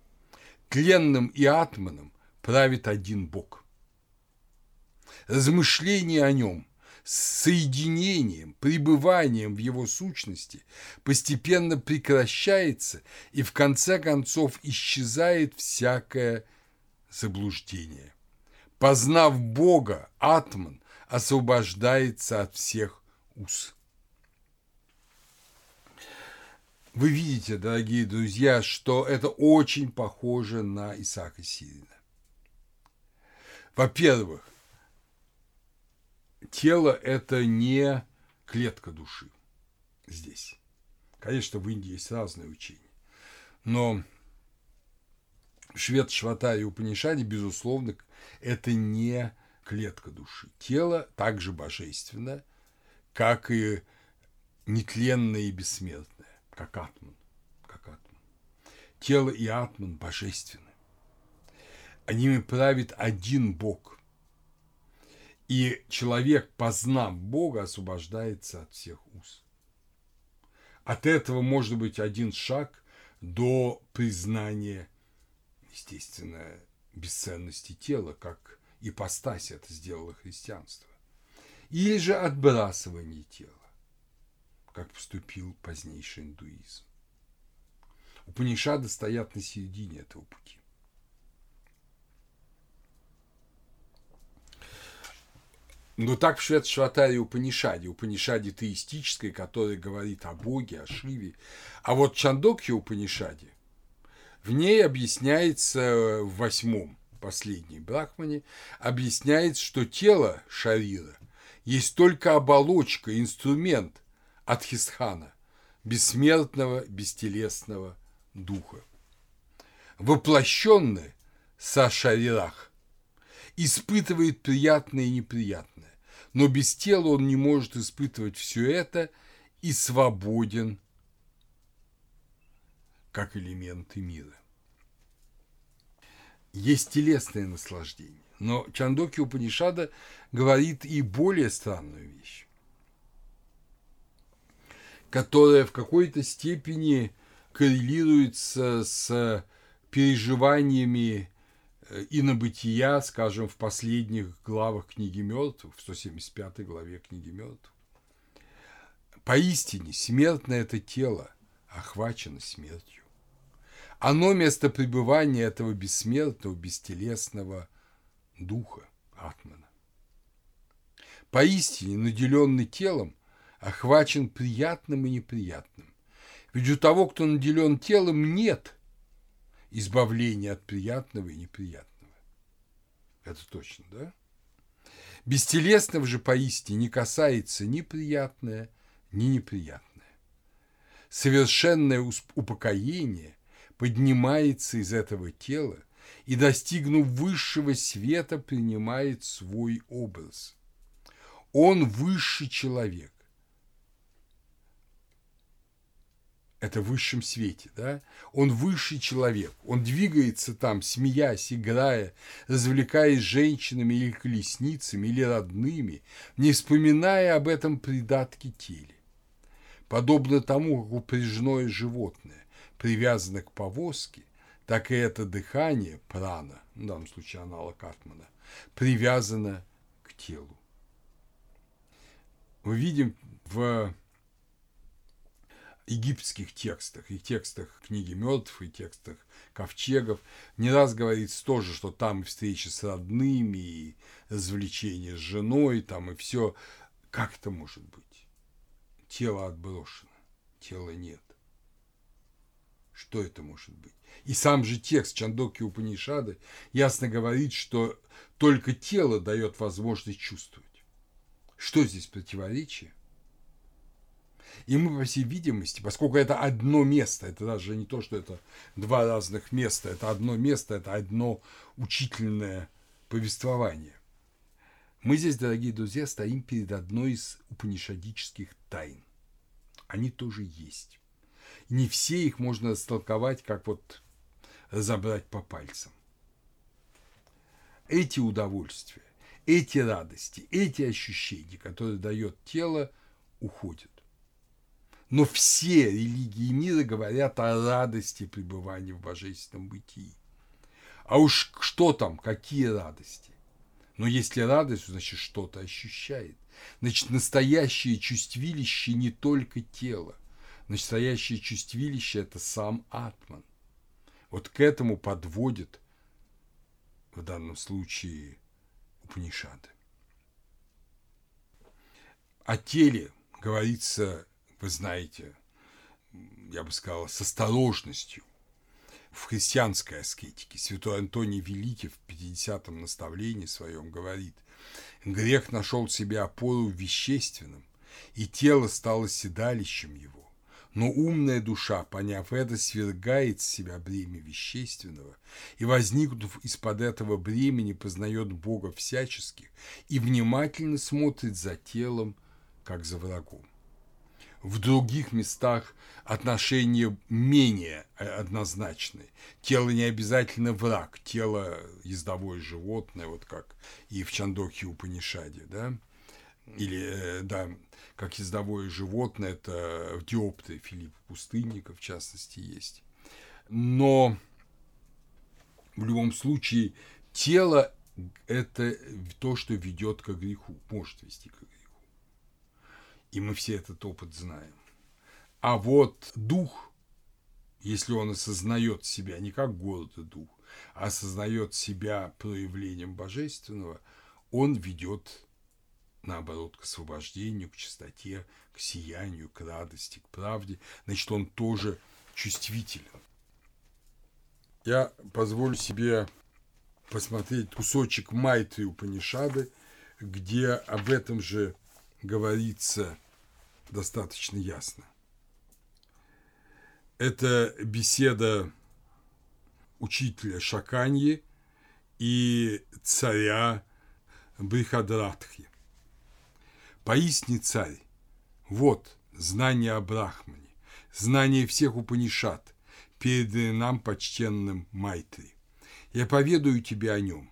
Тленным и атманом правит один Бог. Размышление о нем соединением, пребыванием в его сущности постепенно прекращается и в конце концов исчезает всякое заблуждение. Познав Бога, Атман освобождается от всех уз. Вы видите, дорогие друзья, что это очень похоже на Исаака Сирина. Во-первых, тело – это не клетка души здесь. Конечно, в Индии есть разные учения. Но швед Шватари Упанишаде, безусловно, это не клетка души. Тело также божественно, как и нетленное и бессмертное, как атман. Как атман. Тело и атман божественны. Ними правит один Бог – и человек, познав Бога, освобождается от всех уз. От этого может быть один шаг до признания, естественно, бесценности тела, как ипостась это сделало христианство. Или же отбрасывание тела, как поступил позднейший индуизм. Упанишады стоят на середине этого пути. Но так в Швед Шватаре Упанишаде, теистической, которая говорит о Боге, о Шиве. А вот Чандокхи Упанишаде, в ней объясняется в восьмом, последней Брахмане, объясняется, что тело Шарира есть только оболочка, инструмент от Хисхана, бессмертного, бестелесного духа. Воплощенный со Шарирах испытывает приятное и неприятное но без тела он не может испытывать все это и свободен как элементы мира. Есть телесное наслаждение, но Чандоки Упанишада говорит и более странную вещь, которая в какой-то степени коррелируется с переживаниями Э, и на бытия, скажем, в последних главах книги мертвых, в 175 главе книги мертвых. Поистине, смертное это тело охвачено смертью. Оно место пребывания этого бессмертного, бестелесного духа Атмана. Поистине, наделенный телом, охвачен приятным и неприятным. Ведь у того, кто наделен телом, нет избавление от приятного и неприятного. Это точно, да? Бестелесного же поистине не касается ни приятное, ни неприятное. Совершенное упокоение поднимается из этого тела и, достигнув высшего света, принимает свой образ. Он высший человек, это в высшем свете, да, он высший человек, он двигается там, смеясь, играя, развлекаясь женщинами или колесницами, или родными, не вспоминая об этом придатке теле. Подобно тому, как упряжное животное привязано к повозке, так и это дыхание, прана, в данном случае аналог Атмана, привязано к телу. Мы видим в египетских текстах, и текстах книги мертвых, и текстах ковчегов, не раз говорится тоже, что там и встречи с родными, и развлечения с женой, там и все. Как это может быть? Тело отброшено, тела нет. Что это может быть? И сам же текст Чандоки Упанишады ясно говорит, что только тело дает возможность чувствовать. Что здесь противоречие? И мы, по всей видимости, поскольку это одно место, это даже не то, что это два разных места, это одно место, это одно учительное повествование. Мы здесь, дорогие друзья, стоим перед одной из упанишадических тайн. Они тоже есть. Не все их можно растолковать, как вот разобрать по пальцам. Эти удовольствия, эти радости, эти ощущения, которые дает тело, уходят. Но все религии мира говорят о радости пребывания в божественном бытии. А уж что там, какие радости? Но если радость, значит, что-то ощущает. Значит, настоящее чувствилище не только тело. Настоящее чувствилище – это сам Атман. Вот к этому подводит в данном случае Упанишады. О теле говорится вы знаете, я бы сказал, с осторожностью в христианской аскетике. Святой Антоний Великий в 50-м наставлении своем говорит, грех нашел себе опору в вещественном, и тело стало седалищем его. Но умная душа, поняв это, свергает с себя бремя вещественного и, возникнув из-под этого бремени, познает Бога всяческих и внимательно смотрит за телом, как за врагом в других местах отношения менее однозначны. Тело не обязательно враг, тело ездовое животное, вот как и в Чандохе Упанишаде, да, или, э, да, как ездовое животное, это в Диопте Филипп Пустынника, в частности, есть. Но в любом случае тело – это то, что ведет к греху, может вести к. И мы все этот опыт знаем. А вот дух, если он осознает себя не как город и дух, а осознает себя проявлением божественного, он ведет наоборот, к освобождению, к чистоте, к сиянию, к радости, к правде, значит, он тоже чувствителен. Я позволю себе посмотреть кусочек Майтры Упанишады, где об этом же говорится достаточно ясно. Это беседа учителя Шаканьи и царя Брихадратхи. Поистине царь, вот знание о Брахмане, знание всех Упанишат, переданное нам почтенным Майтри. Я поведаю тебе о нем.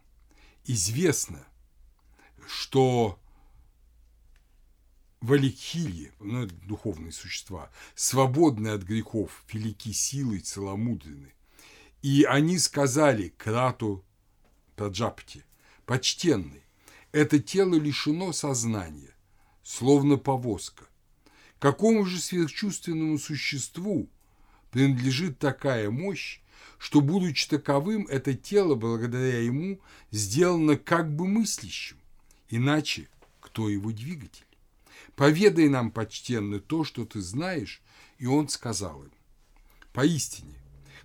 Известно, что Валикхильи, ну, это духовные существа, свободные от грехов, велики силой, целомудрены. И они сказали Крату Праджапти, почтенный, это тело лишено сознания, словно повозка. Какому же сверхчувственному существу принадлежит такая мощь, что, будучи таковым, это тело, благодаря ему, сделано как бы мыслящим, иначе кто его двигатель? Поведай нам, почтенный, то, что ты знаешь. И он сказал им, поистине,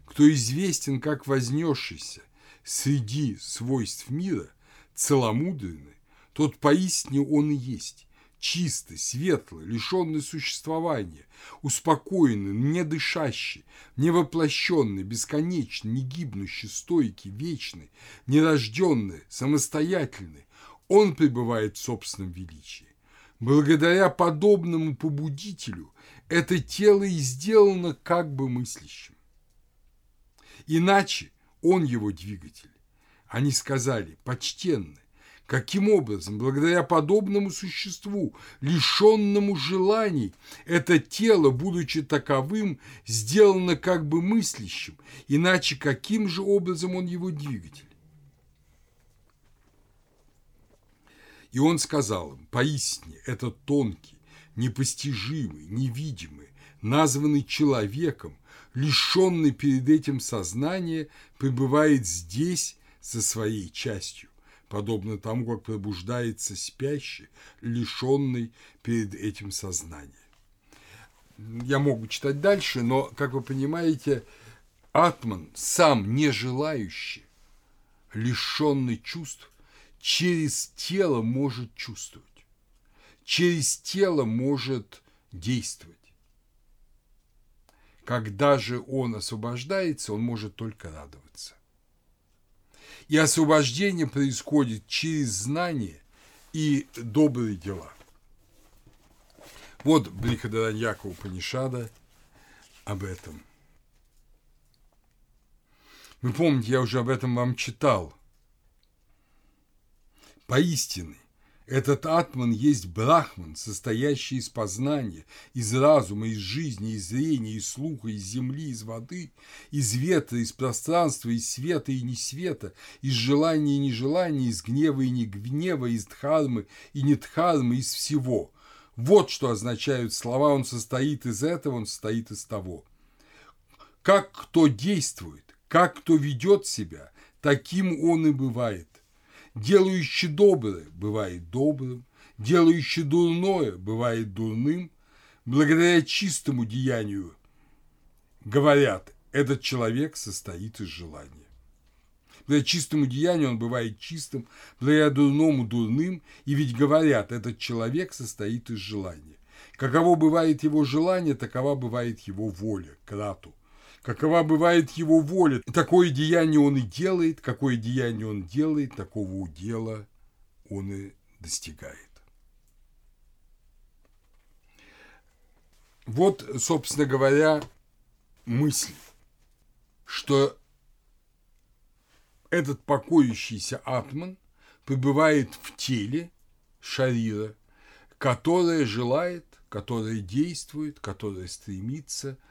кто известен как вознесшийся среди свойств мира, целомудренный, тот поистине он и есть, чистый, светлый, лишенный существования, успокоенный, не дышащий, невоплощенный, бесконечный, не гибнущий, стойкий, вечный, нерожденный, самостоятельный, он пребывает в собственном величии. Благодаря подобному побудителю это тело и сделано как бы мыслящим. Иначе он его двигатель. Они сказали, почтенный, каким образом, благодаря подобному существу, лишенному желаний, это тело, будучи таковым, сделано как бы мыслящим, иначе каким же образом он его двигатель? И он сказал им, поистине, это тонкий, непостижимый, невидимый, названный человеком, лишенный перед этим сознания, пребывает здесь со своей частью, подобно тому, как пробуждается спящий, лишенный перед этим сознания. Я могу читать дальше, но, как вы понимаете, Атман, сам не желающий, лишенный чувств, через тело может чувствовать, через тело может действовать. Когда же он освобождается, он может только радоваться. И освобождение происходит через знание и добрые дела. Вот Брихадараньяка Упанишада об этом. Вы помните, я уже об этом вам читал. Поистине, этот атман есть брахман, состоящий из познания, из разума, из жизни, из зрения, из слуха, из земли, из воды, из ветра, из пространства, из света и несвета, из желания и нежелания, из гнева и негнева, из дхармы и нетхармы, из всего. Вот что означают слова «он состоит из этого, он состоит из того». Как кто действует, как кто ведет себя, таким он и бывает. Делающий доброе бывает добрым, делающий дурное бывает дурным. Благодаря чистому деянию, говорят, этот человек состоит из желания. Благодаря чистому деянию он бывает чистым, благодаря дурному – дурным, и ведь говорят, этот человек состоит из желания. Каково бывает его желание, такова бывает его воля, крату какова бывает его воля. Такое деяние он и делает, какое деяние он делает, такого удела он и достигает. Вот, собственно говоря, мысль, что этот покоящийся атман пребывает в теле шарира, которое желает, которое действует, которое стремится –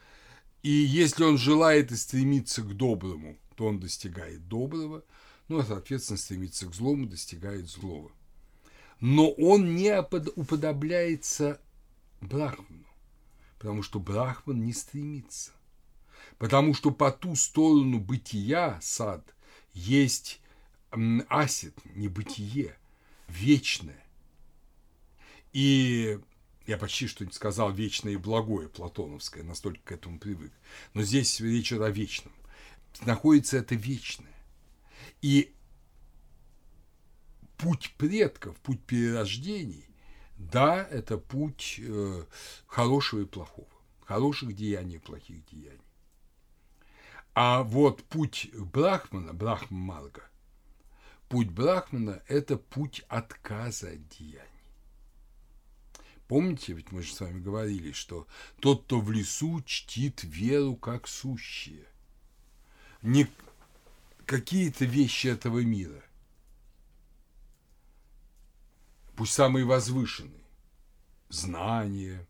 и если он желает и стремится к доброму, то он достигает доброго, ну, а, соответственно, стремится к злому, достигает злого. Но он не уподобляется Брахману, потому что Брахман не стремится. Потому что по ту сторону бытия, сад, есть асит, небытие, вечное. И я почти что не сказал вечное и благое платоновское, настолько к этому привык. Но здесь речь о вечном. Находится это вечное. И путь предков, путь перерождений, да, это путь э, хорошего и плохого, хороших деяний и плохих деяний. А вот путь Брахмана, Брахма-марга, путь Брахмана – это путь отказа от деяний. Помните, ведь мы же с вами говорили, что тот, кто в лесу чтит веру как сущее. Не какие-то вещи этого мира. Пусть самые возвышенные. Знания,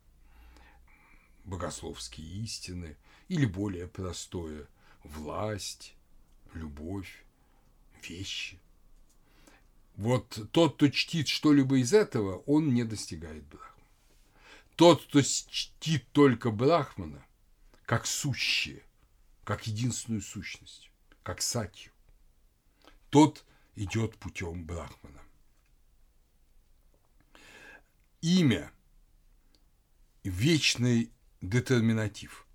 богословские истины или более простое – власть, любовь, вещи. Вот тот, кто чтит что-либо из этого, он не достигает брахмы. Тот, кто чтит только Брахмана, как сущее, как единственную сущность, как сатью, тот идет путем Брахмана. Имя – вечный детерминатив.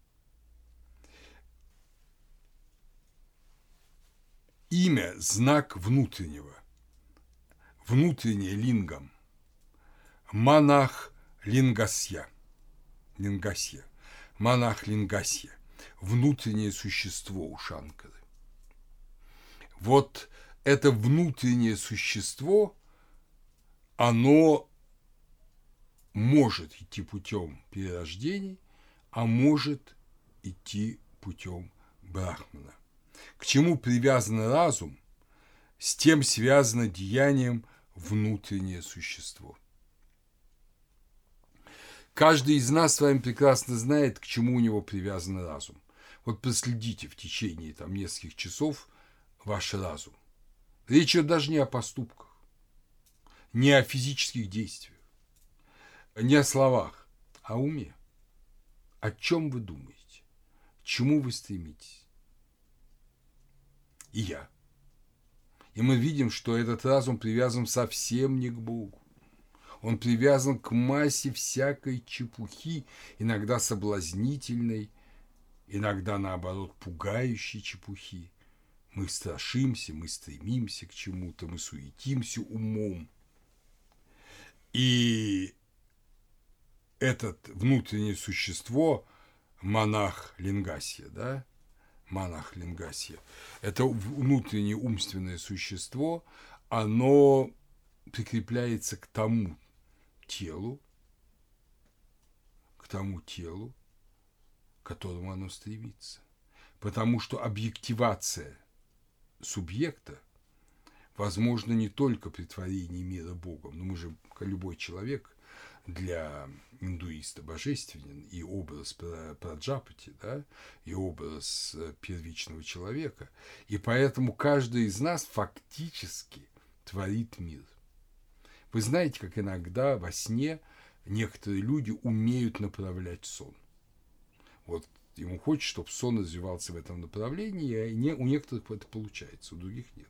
Имя – знак внутреннего, внутреннее лингам. Монах Лингасья. Лингасья. Монах Лингасья. Внутреннее существо у Шанкары. Вот это внутреннее существо, оно может идти путем перерождений, а может идти путем Брахмана. К чему привязан разум, с тем связано деянием внутреннее существо – Каждый из нас с вами прекрасно знает, к чему у него привязан разум. Вот проследите в течение там, нескольких часов ваш разум. Речь идет даже не о поступках, не о физических действиях, не о словах, а о уме, о чем вы думаете, к чему вы стремитесь. И я. И мы видим, что этот разум привязан совсем не к Богу. Он привязан к массе всякой чепухи, иногда соблазнительной, иногда, наоборот, пугающей чепухи. Мы страшимся, мы стремимся к чему-то, мы суетимся умом. И этот внутреннее существо, монах Лингасия, да, монах Лингасия, это внутреннее умственное существо, оно прикрепляется к тому телу, к тому телу, к которому оно стремится. Потому что объективация субъекта возможно не только при творении мира Богом, но мы же, любой человек, для индуиста божественен, и образ Праджапати, да, и образ э, первичного человека. И поэтому каждый из нас фактически творит мир. Вы знаете, как иногда во сне некоторые люди умеют направлять сон. Вот ему хочется, чтобы сон развивался в этом направлении, и у некоторых это получается, у других нет.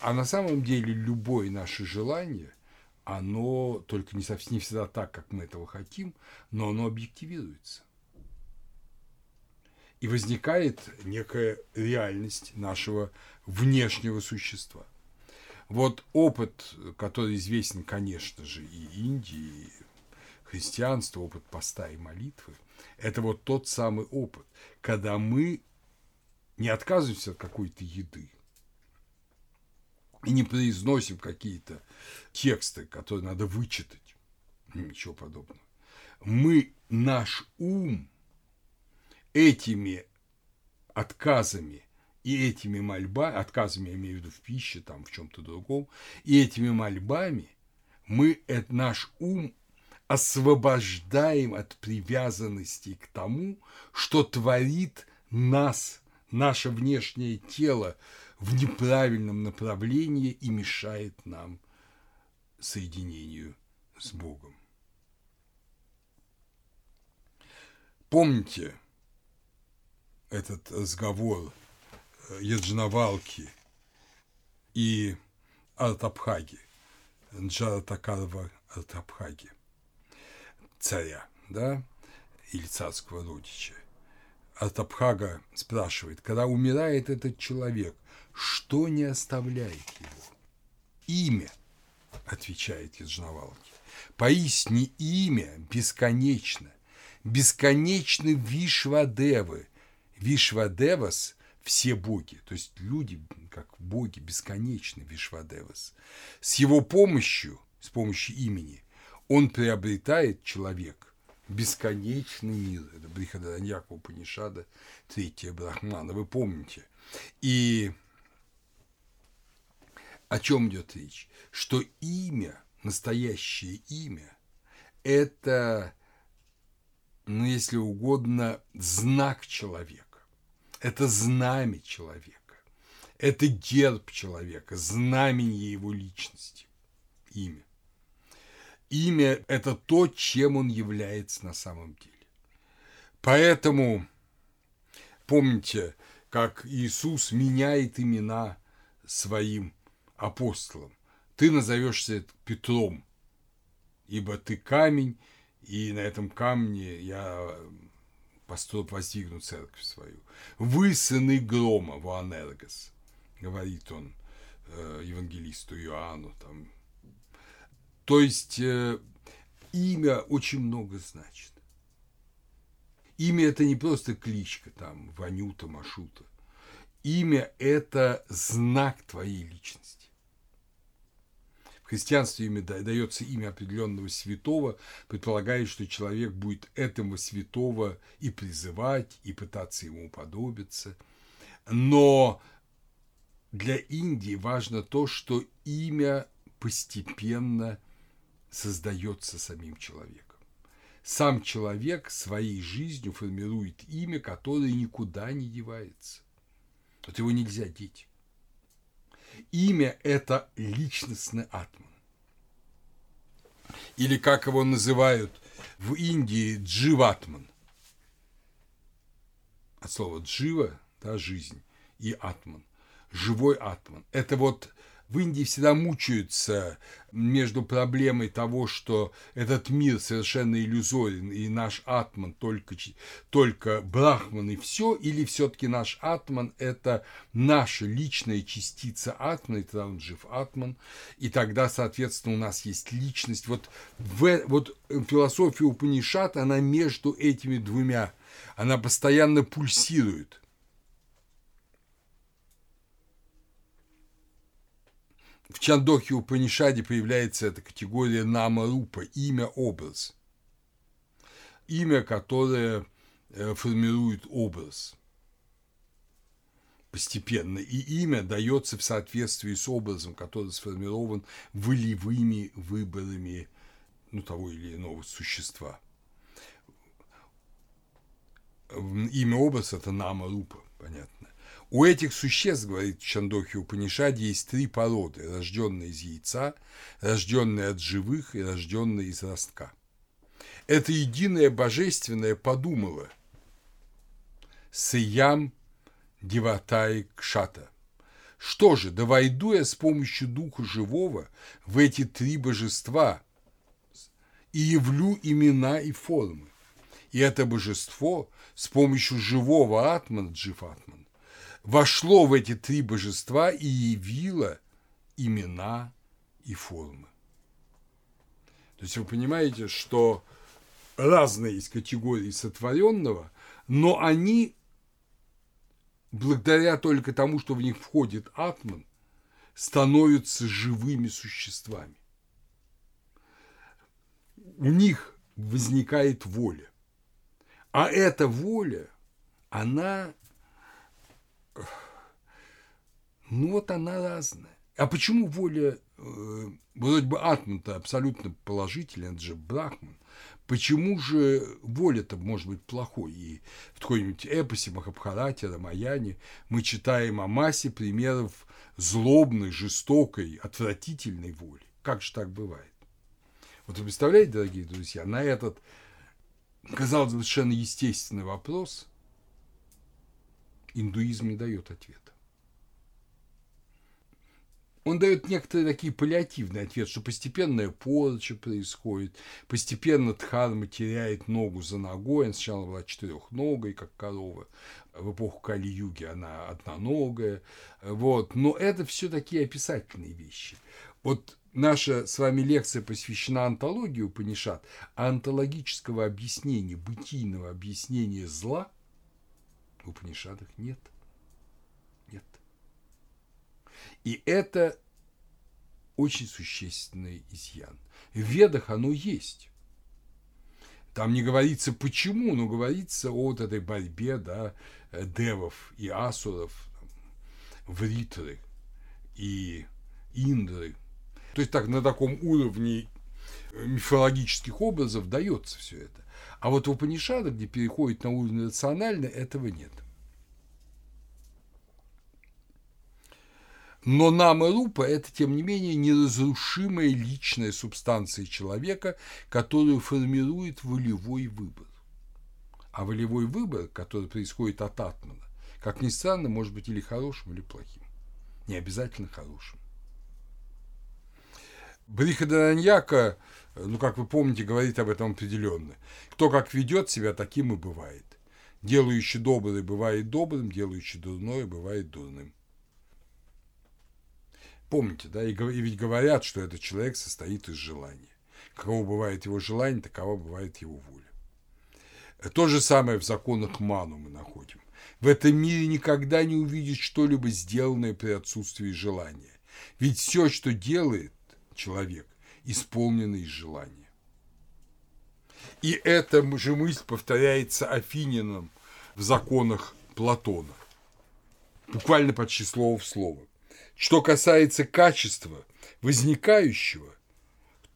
А на самом деле любое наше желание – оно только не, совсем, не всегда так, как мы этого хотим, но оно объективируется. И возникает некая реальность нашего внешнего существа. Вот опыт, который известен, конечно же, и Индии, и христианство, опыт поста и молитвы, это вот тот самый опыт, когда мы не отказываемся от какой-то еды, и не произносим какие-то тексты, которые надо вычитать. Ничего подобного. Мы наш ум этими отказами и этими мольбами, отказами я имею в виду в пище, там в чем-то другом, и этими мольбами мы это, наш ум освобождаем от привязанности к тому, что творит нас, наше внешнее тело, в неправильном направлении и мешает нам соединению с Богом. Помните этот разговор Яджнавалки и Артабхаги, Джаратакарва Артабхаги, царя, да, или царского родича. Артабхага спрашивает, когда умирает этот человек, что не оставляет его? Имя, отвечает Яджнавалки. Поистине имя бесконечно, бесконечны Вишвадевы. Вишвадевас – все боги, то есть люди, как боги, бесконечны Вишвадевас. С его помощью, с помощью имени, он приобретает человек бесконечный мир. Это Брихадараньяка Панишада, третья Брахмана, вы помните. И о чем идет речь? Что имя, настоящее имя, это, ну, если угодно, знак человека. Это знамя человека. Это герб человека, знамение его личности. Имя. Имя – это то, чем он является на самом деле. Поэтому помните, как Иисус меняет имена своим апостолом. Ты назовешься Петром, ибо ты камень, и на этом камне я построю, воздвигну церковь свою. Вы сыны грома, Вуанергос, говорит он э, евангелисту Иоанну. Там. То есть э, имя очень много значит. Имя это не просто кличка, там, Ванюта, Машута. Имя – это знак твоей личности. В христианстве имя дается имя определенного святого, предполагает, что человек будет этого святого и призывать, и пытаться ему уподобиться. Но для Индии важно то, что имя постепенно создается самим человеком. Сам человек своей жизнью формирует имя, которое никуда не девается. Вот его нельзя деть. Имя – это личностный атман. Или как его называют в Индии дживатман. От слова джива, да, жизнь, и атман. Живой атман. Это вот в Индии всегда мучаются между проблемой того, что этот мир совершенно иллюзорен, и наш атман только, только брахман и все, или все-таки наш атман – это наша личная частица атмана, и тогда он жив атман, и тогда, соответственно, у нас есть личность. Вот, в, вот философия Упанишат, она между этими двумя, она постоянно пульсирует – В Чандохе Упанишаде появляется эта категория нама-рупа, имя-образ. Имя, которое э, формирует образ постепенно. И имя дается в соответствии с образом, который сформирован волевыми выборами ну, того или иного существа. Имя-образ – это нама-рупа, понятно. У этих существ, говорит Чандохи Упанишаде, есть три породы, рожденные из яйца, рожденные от живых и рожденные из ростка. Это единое божественное подумало Сиям Деватай Кшата. Что же, да войду я с помощью Духа Живого в эти три божества и явлю имена и формы. И это божество с помощью живого Атмана, Джиф Атман, вошло в эти три божества и явило имена и формы. То есть вы понимаете, что разные есть категории сотворенного, но они, благодаря только тому, что в них входит атман, становятся живыми существами. У них возникает воля. А эта воля, она ну вот она разная. А почему воля, э, вроде бы Атман-то абсолютно положительный, это же Брахман, почему же воля-то может быть плохой? И в какой-нибудь эпосе Махабхарате, Рамаяне мы читаем о массе примеров злобной, жестокой, отвратительной воли. Как же так бывает? Вот вы представляете, дорогие друзья, на этот, казалось бы, совершенно естественный вопрос индуизм не дает ответа он дает некоторые такие паллиативные ответы, что постепенная порча происходит, постепенно Дхарма теряет ногу за ногой, она сначала была четырехногой, как корова, в эпоху Кали-юги она одноногая, вот, но это все такие описательные вещи. Вот наша с вами лекция посвящена антологии Упанишат, а антологического объяснения, бытийного объяснения зла в Упанишадах нет. И это очень существенный изъян. В ведах оно есть. Там не говорится почему, но говорится о вот этой борьбе да, девов и асуров, вритры и индры. То есть так на таком уровне мифологических образов дается все это. А вот в Упанишадах, где переходит на уровень рациональный, этого нет. Но нама рупа – это, тем не менее, неразрушимая личная субстанция человека, которую формирует волевой выбор. А волевой выбор, который происходит от атмана, как ни странно, может быть или хорошим, или плохим. Не обязательно хорошим. Брихадараньяка, ну, как вы помните, говорит об этом определенно. Кто как ведет себя, таким и бывает. Делающий доброе бывает добрым, делающий дурное бывает дурным. Помните, да, и, и ведь говорят, что этот человек состоит из желания. Каково бывает его желание, такова бывает его воля. То же самое в законах Ману мы находим. В этом мире никогда не увидишь что-либо сделанное при отсутствии желания. Ведь все, что делает человек, исполнено из желания. И эта же мысль повторяется Афинином в законах Платона. Буквально почти слово в слово. Что касается качества возникающего,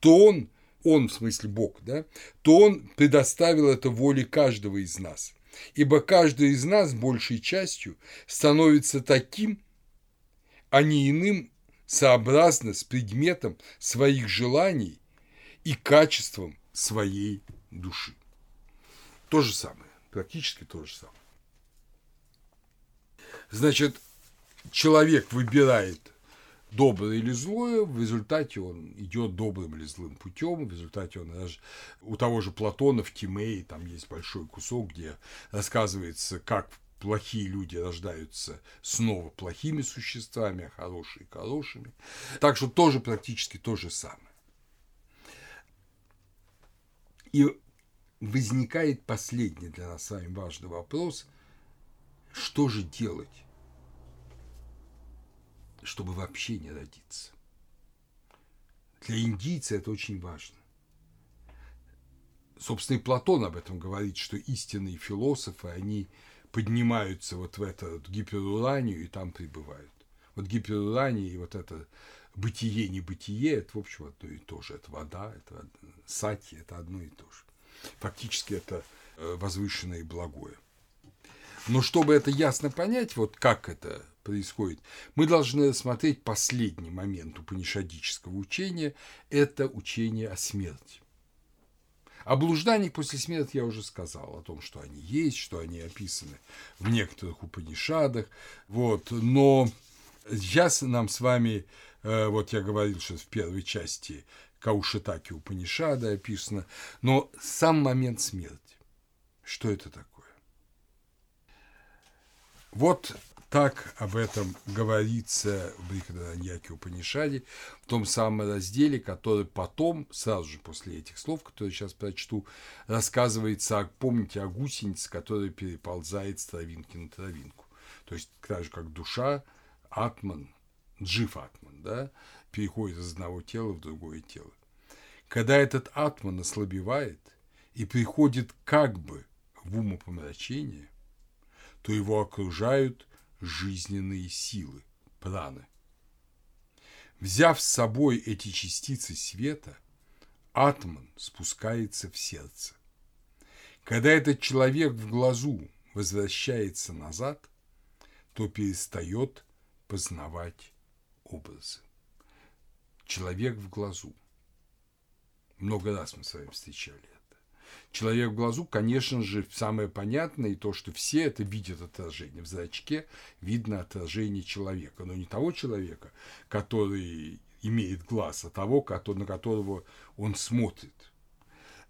то он, он в смысле Бог, да, то он предоставил это воле каждого из нас. Ибо каждый из нас большей частью становится таким, а не иным сообразно с предметом своих желаний и качеством своей души. То же самое, практически то же самое. Значит, человек выбирает доброе или злое, в результате он идет добрым или злым путем, в результате он даже у того же Платона в Тимее там есть большой кусок, где рассказывается, как плохие люди рождаются снова плохими существами, а хорошие – хорошими. Так что тоже практически то же самое. И возникает последний для нас с вами важный вопрос – что же делать? чтобы вообще не родиться. Для индийца это очень важно. Собственно, и Платон об этом говорит, что истинные философы, они поднимаются вот в эту гиперуранию и там пребывают. Вот гиперурания и вот это бытие-небытие, это, в общем, одно и то же. Это вода, это сати, это одно и то же. Фактически это э, возвышенное и благое. Но чтобы это ясно понять, вот как это происходит, мы должны рассмотреть последний момент упанишадического учения – это учение о смерти. О блуждании после смерти я уже сказал, о том, что они есть, что они описаны в некоторых Упанишадах. Вот. Но сейчас нам с вами, э, вот я говорил, что в первой части Каушитаки Упанишада описано, но сам момент смерти. Что это такое? Вот так об этом говорится в Брихадараньяке Упанишаде, в том самом разделе, который потом, сразу же после этих слов, которые сейчас прочту, рассказывается, помните, о гусенице, которая переползает с травинки на травинку. То есть так же, как душа, атман, джив атман, да, переходит из одного тела в другое тело. Когда этот атман ослабевает и приходит как бы в умопомрачение, то его окружают жизненные силы, праны. Взяв с собой эти частицы света, атман спускается в сердце. Когда этот человек в глазу возвращается назад, то перестает познавать образы. Человек в глазу. Много раз мы с вами встречали человек в глазу, конечно же, самое понятное, и то, что все это видят отражение. В зрачке видно отражение человека, но не того человека, который имеет глаз, а того, на которого он смотрит.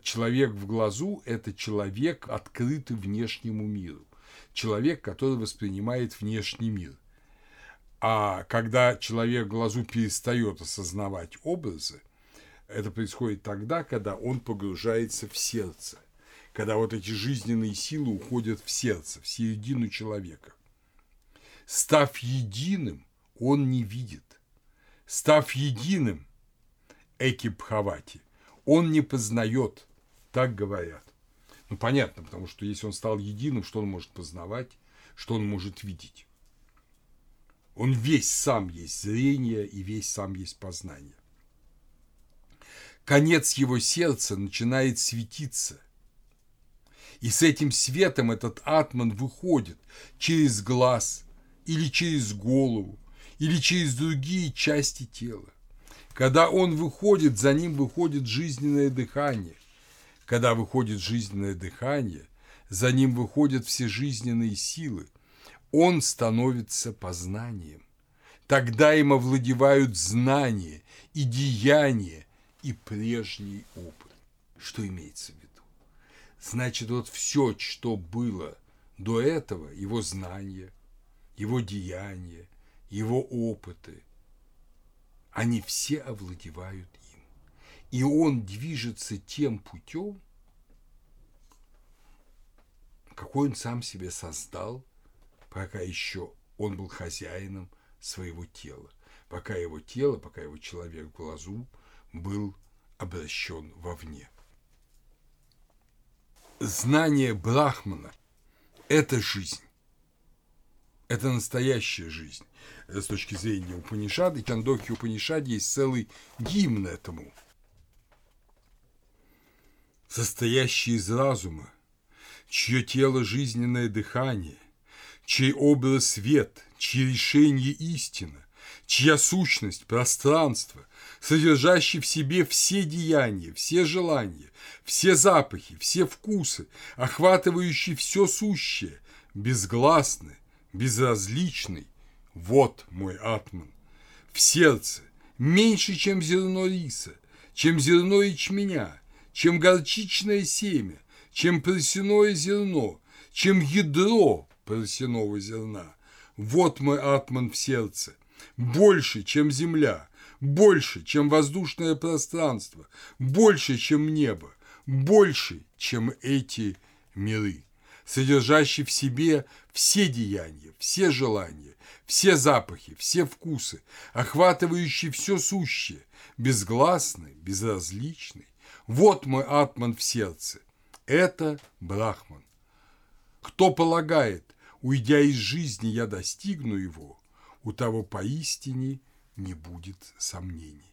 Человек в глазу – это человек, открытый внешнему миру. Человек, который воспринимает внешний мир. А когда человек в глазу перестает осознавать образы, это происходит тогда, когда он погружается в сердце, когда вот эти жизненные силы уходят в сердце, в середину человека. Став единым, он не видит. Став единым, Экипхавати, он не познает, так говорят. Ну, понятно, потому что если он стал единым, что он может познавать, что он может видеть? Он весь сам есть зрение и весь сам есть познание конец его сердца начинает светиться. И с этим светом этот атман выходит через глаз или через голову или через другие части тела. Когда он выходит, за ним выходит жизненное дыхание. Когда выходит жизненное дыхание, за ним выходят все жизненные силы. Он становится познанием. Тогда им овладевают знания и деяния, и прежний опыт. Что имеется в виду? Значит, вот все, что было до этого, его знания, его деяния, его опыты, они все овладевают им. И он движется тем путем, какой он сам себе создал, пока еще он был хозяином своего тела, пока его тело, пока его человек глазу был обращен вовне. Знание Брахмана – это жизнь. Это настоящая жизнь. С точки зрения Упанишады, Чандоки Упанишаде есть целый гимн этому. Состоящий из разума, чье тело – жизненное дыхание, чей образ – свет, чье решение – истина, чья сущность – пространство, содержащий в себе все деяния, все желания, все запахи, все вкусы, охватывающий все сущее, безгласный, безразличный, вот мой атман, в сердце, меньше, чем зерно риса, чем зерно ячменя, чем горчичное семя, чем просяное зерно, чем ядро просяного зерна. Вот мой атман в сердце, больше, чем земля, больше, чем воздушное пространство, больше, чем небо, больше, чем эти миры, содержащий в себе все деяния, все желания, все запахи, все вкусы, охватывающий все сущее, безгласный, безразличный. Вот мой атман в сердце. Это Брахман. Кто полагает, уйдя из жизни, я достигну его, у того поистине не будет сомнений.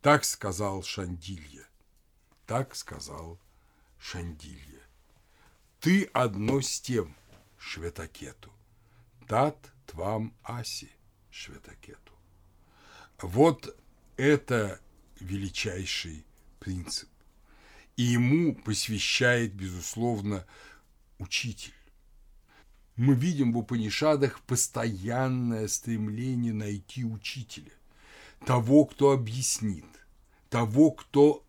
Так сказал Шандилья. Так сказал Шандилья. Ты одно с тем, Шветакету. Тат твам аси, Шветакету. Вот это величайший принцип. И ему посвящает, безусловно, учитель. Мы видим в Упанишадах постоянное стремление найти учителя, того, кто объяснит, того, кто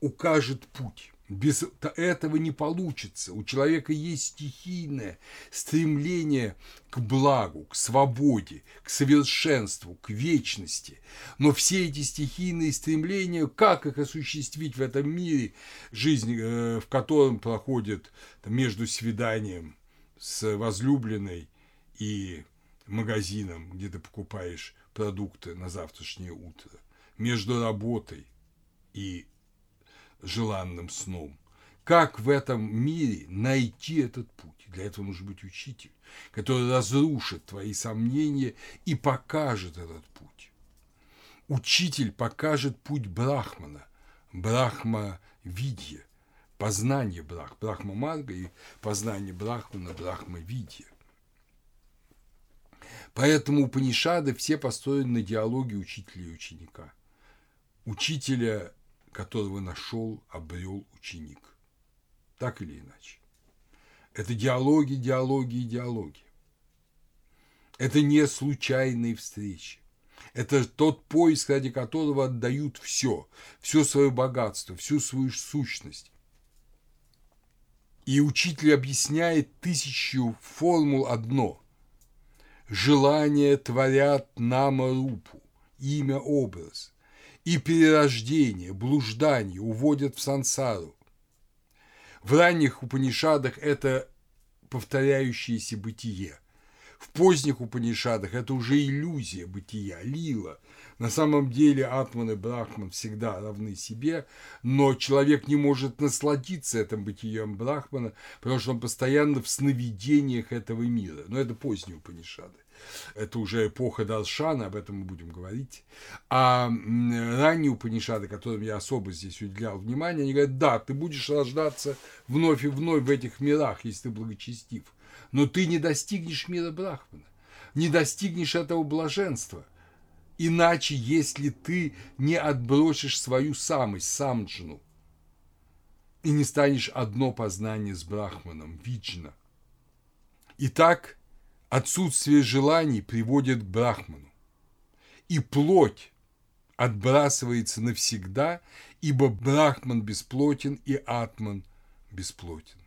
укажет путь. Без этого не получится. У человека есть стихийное стремление к благу, к свободе, к совершенству, к вечности. Но все эти стихийные стремления, как их осуществить в этом мире, жизнь э, в котором проходит между свиданием с возлюбленной и магазином, где ты покупаешь продукты на завтрашнее утро, между работой и желанным сном. Как в этом мире найти этот путь? Для этого нужно быть учитель, который разрушит твои сомнения и покажет этот путь. Учитель покажет путь Брахмана, Брахма Видья, познание Брах, Брахма Марга и познание Брахмана, Брахма Видья. Поэтому Панишады все построены на диалоге учителя и ученика. Учителя которого нашел, обрел ученик. Так или иначе. Это диалоги, диалоги и диалоги. Это не случайные встречи. Это тот поиск, ради которого отдают все, все свое богатство, всю свою сущность. И учитель объясняет тысячу формул одно. Желания творят намарупу, имя, образ и перерождение, блуждание уводят в сансару. В ранних Упанишадах это повторяющееся бытие. В поздних Упанишадах это уже иллюзия бытия, лила. На самом деле Атман и Брахман всегда равны себе, но человек не может насладиться этим бытием Брахмана, потому что он постоянно в сновидениях этого мира. Но это поздние Упанишады это уже эпоха Даршана, об этом мы будем говорить. А ранние Упанишады, которым я особо здесь уделял внимание, они говорят, да, ты будешь рождаться вновь и вновь в этих мирах, если ты благочестив, но ты не достигнешь мира Брахмана, не достигнешь этого блаженства. Иначе, если ты не отбросишь свою самость, самджну, и не станешь одно познание с Брахманом, виджна. Итак, Отсутствие желаний приводит к Брахману. И плоть отбрасывается навсегда, ибо Брахман бесплотен и Атман бесплотен.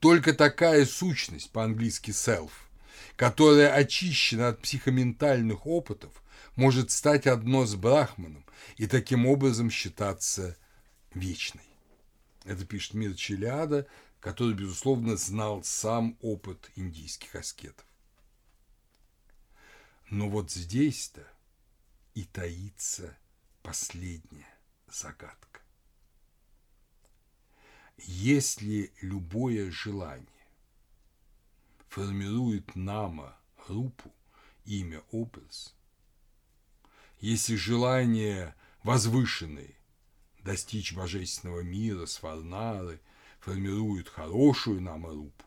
Только такая сущность, по-английски self, которая очищена от психоментальных опытов, может стать одно с Брахманом и таким образом считаться вечной. Это пишет Мир Челиада который, безусловно, знал сам опыт индийских аскетов. Но вот здесь-то и таится последняя загадка. Если любое желание формирует нама, рупу, имя, образ, если желание возвышенное достичь божественного мира, сварнары – формируют хорошую намарупу.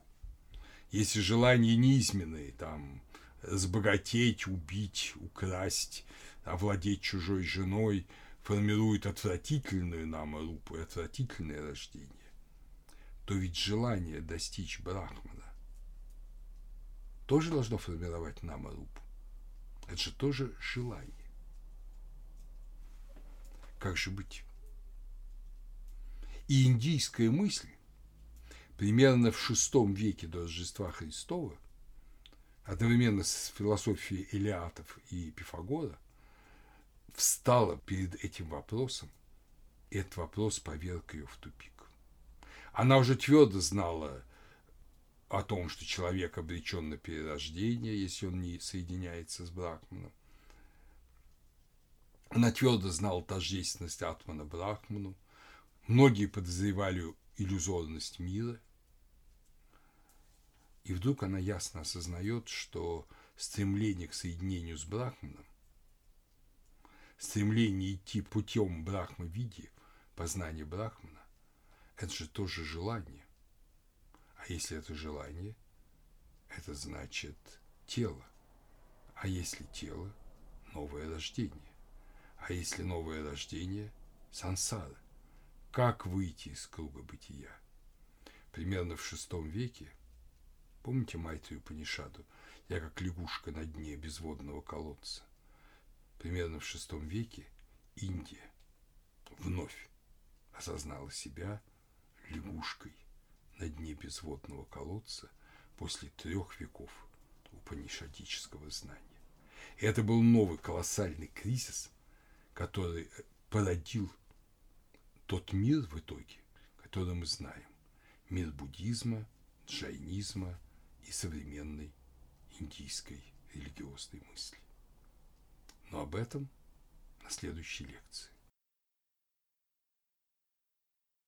Если желания низменные, там, разбогатеть, убить, украсть, овладеть чужой женой, формируют отвратительную намарупу и отвратительное рождение, то ведь желание достичь Брахмана, тоже должно формировать намарупу. Это же тоже желание. Как же быть? И индийская мысль примерно в VI веке до Рождества Христова, одновременно с философией Элиатов и Пифагора, встала перед этим вопросом, и этот вопрос поверг ее в тупик. Она уже твердо знала о том, что человек обречен на перерождение, если он не соединяется с Брахманом. Она твердо знала тождественность Атмана Брахману. Многие подозревали иллюзорность мира. И вдруг она ясно осознает, что стремление к соединению с Брахманом, стремление идти путем Брахма-види, познания Брахмана, это же тоже желание. А если это желание, это значит тело. А если тело, новое рождение. А если новое рождение – сансара. Как выйти из круга бытия? Примерно в шестом веке, помните Майтрию Панишаду, я как лягушка на дне безводного колодца. Примерно в шестом веке Индия вновь осознала себя лягушкой на дне безводного колодца после трех веков упанишадического знания. Это был новый колоссальный кризис – который породил тот мир в итоге, который мы знаем. Мир буддизма, джайнизма и современной индийской религиозной мысли. Но об этом на следующей лекции.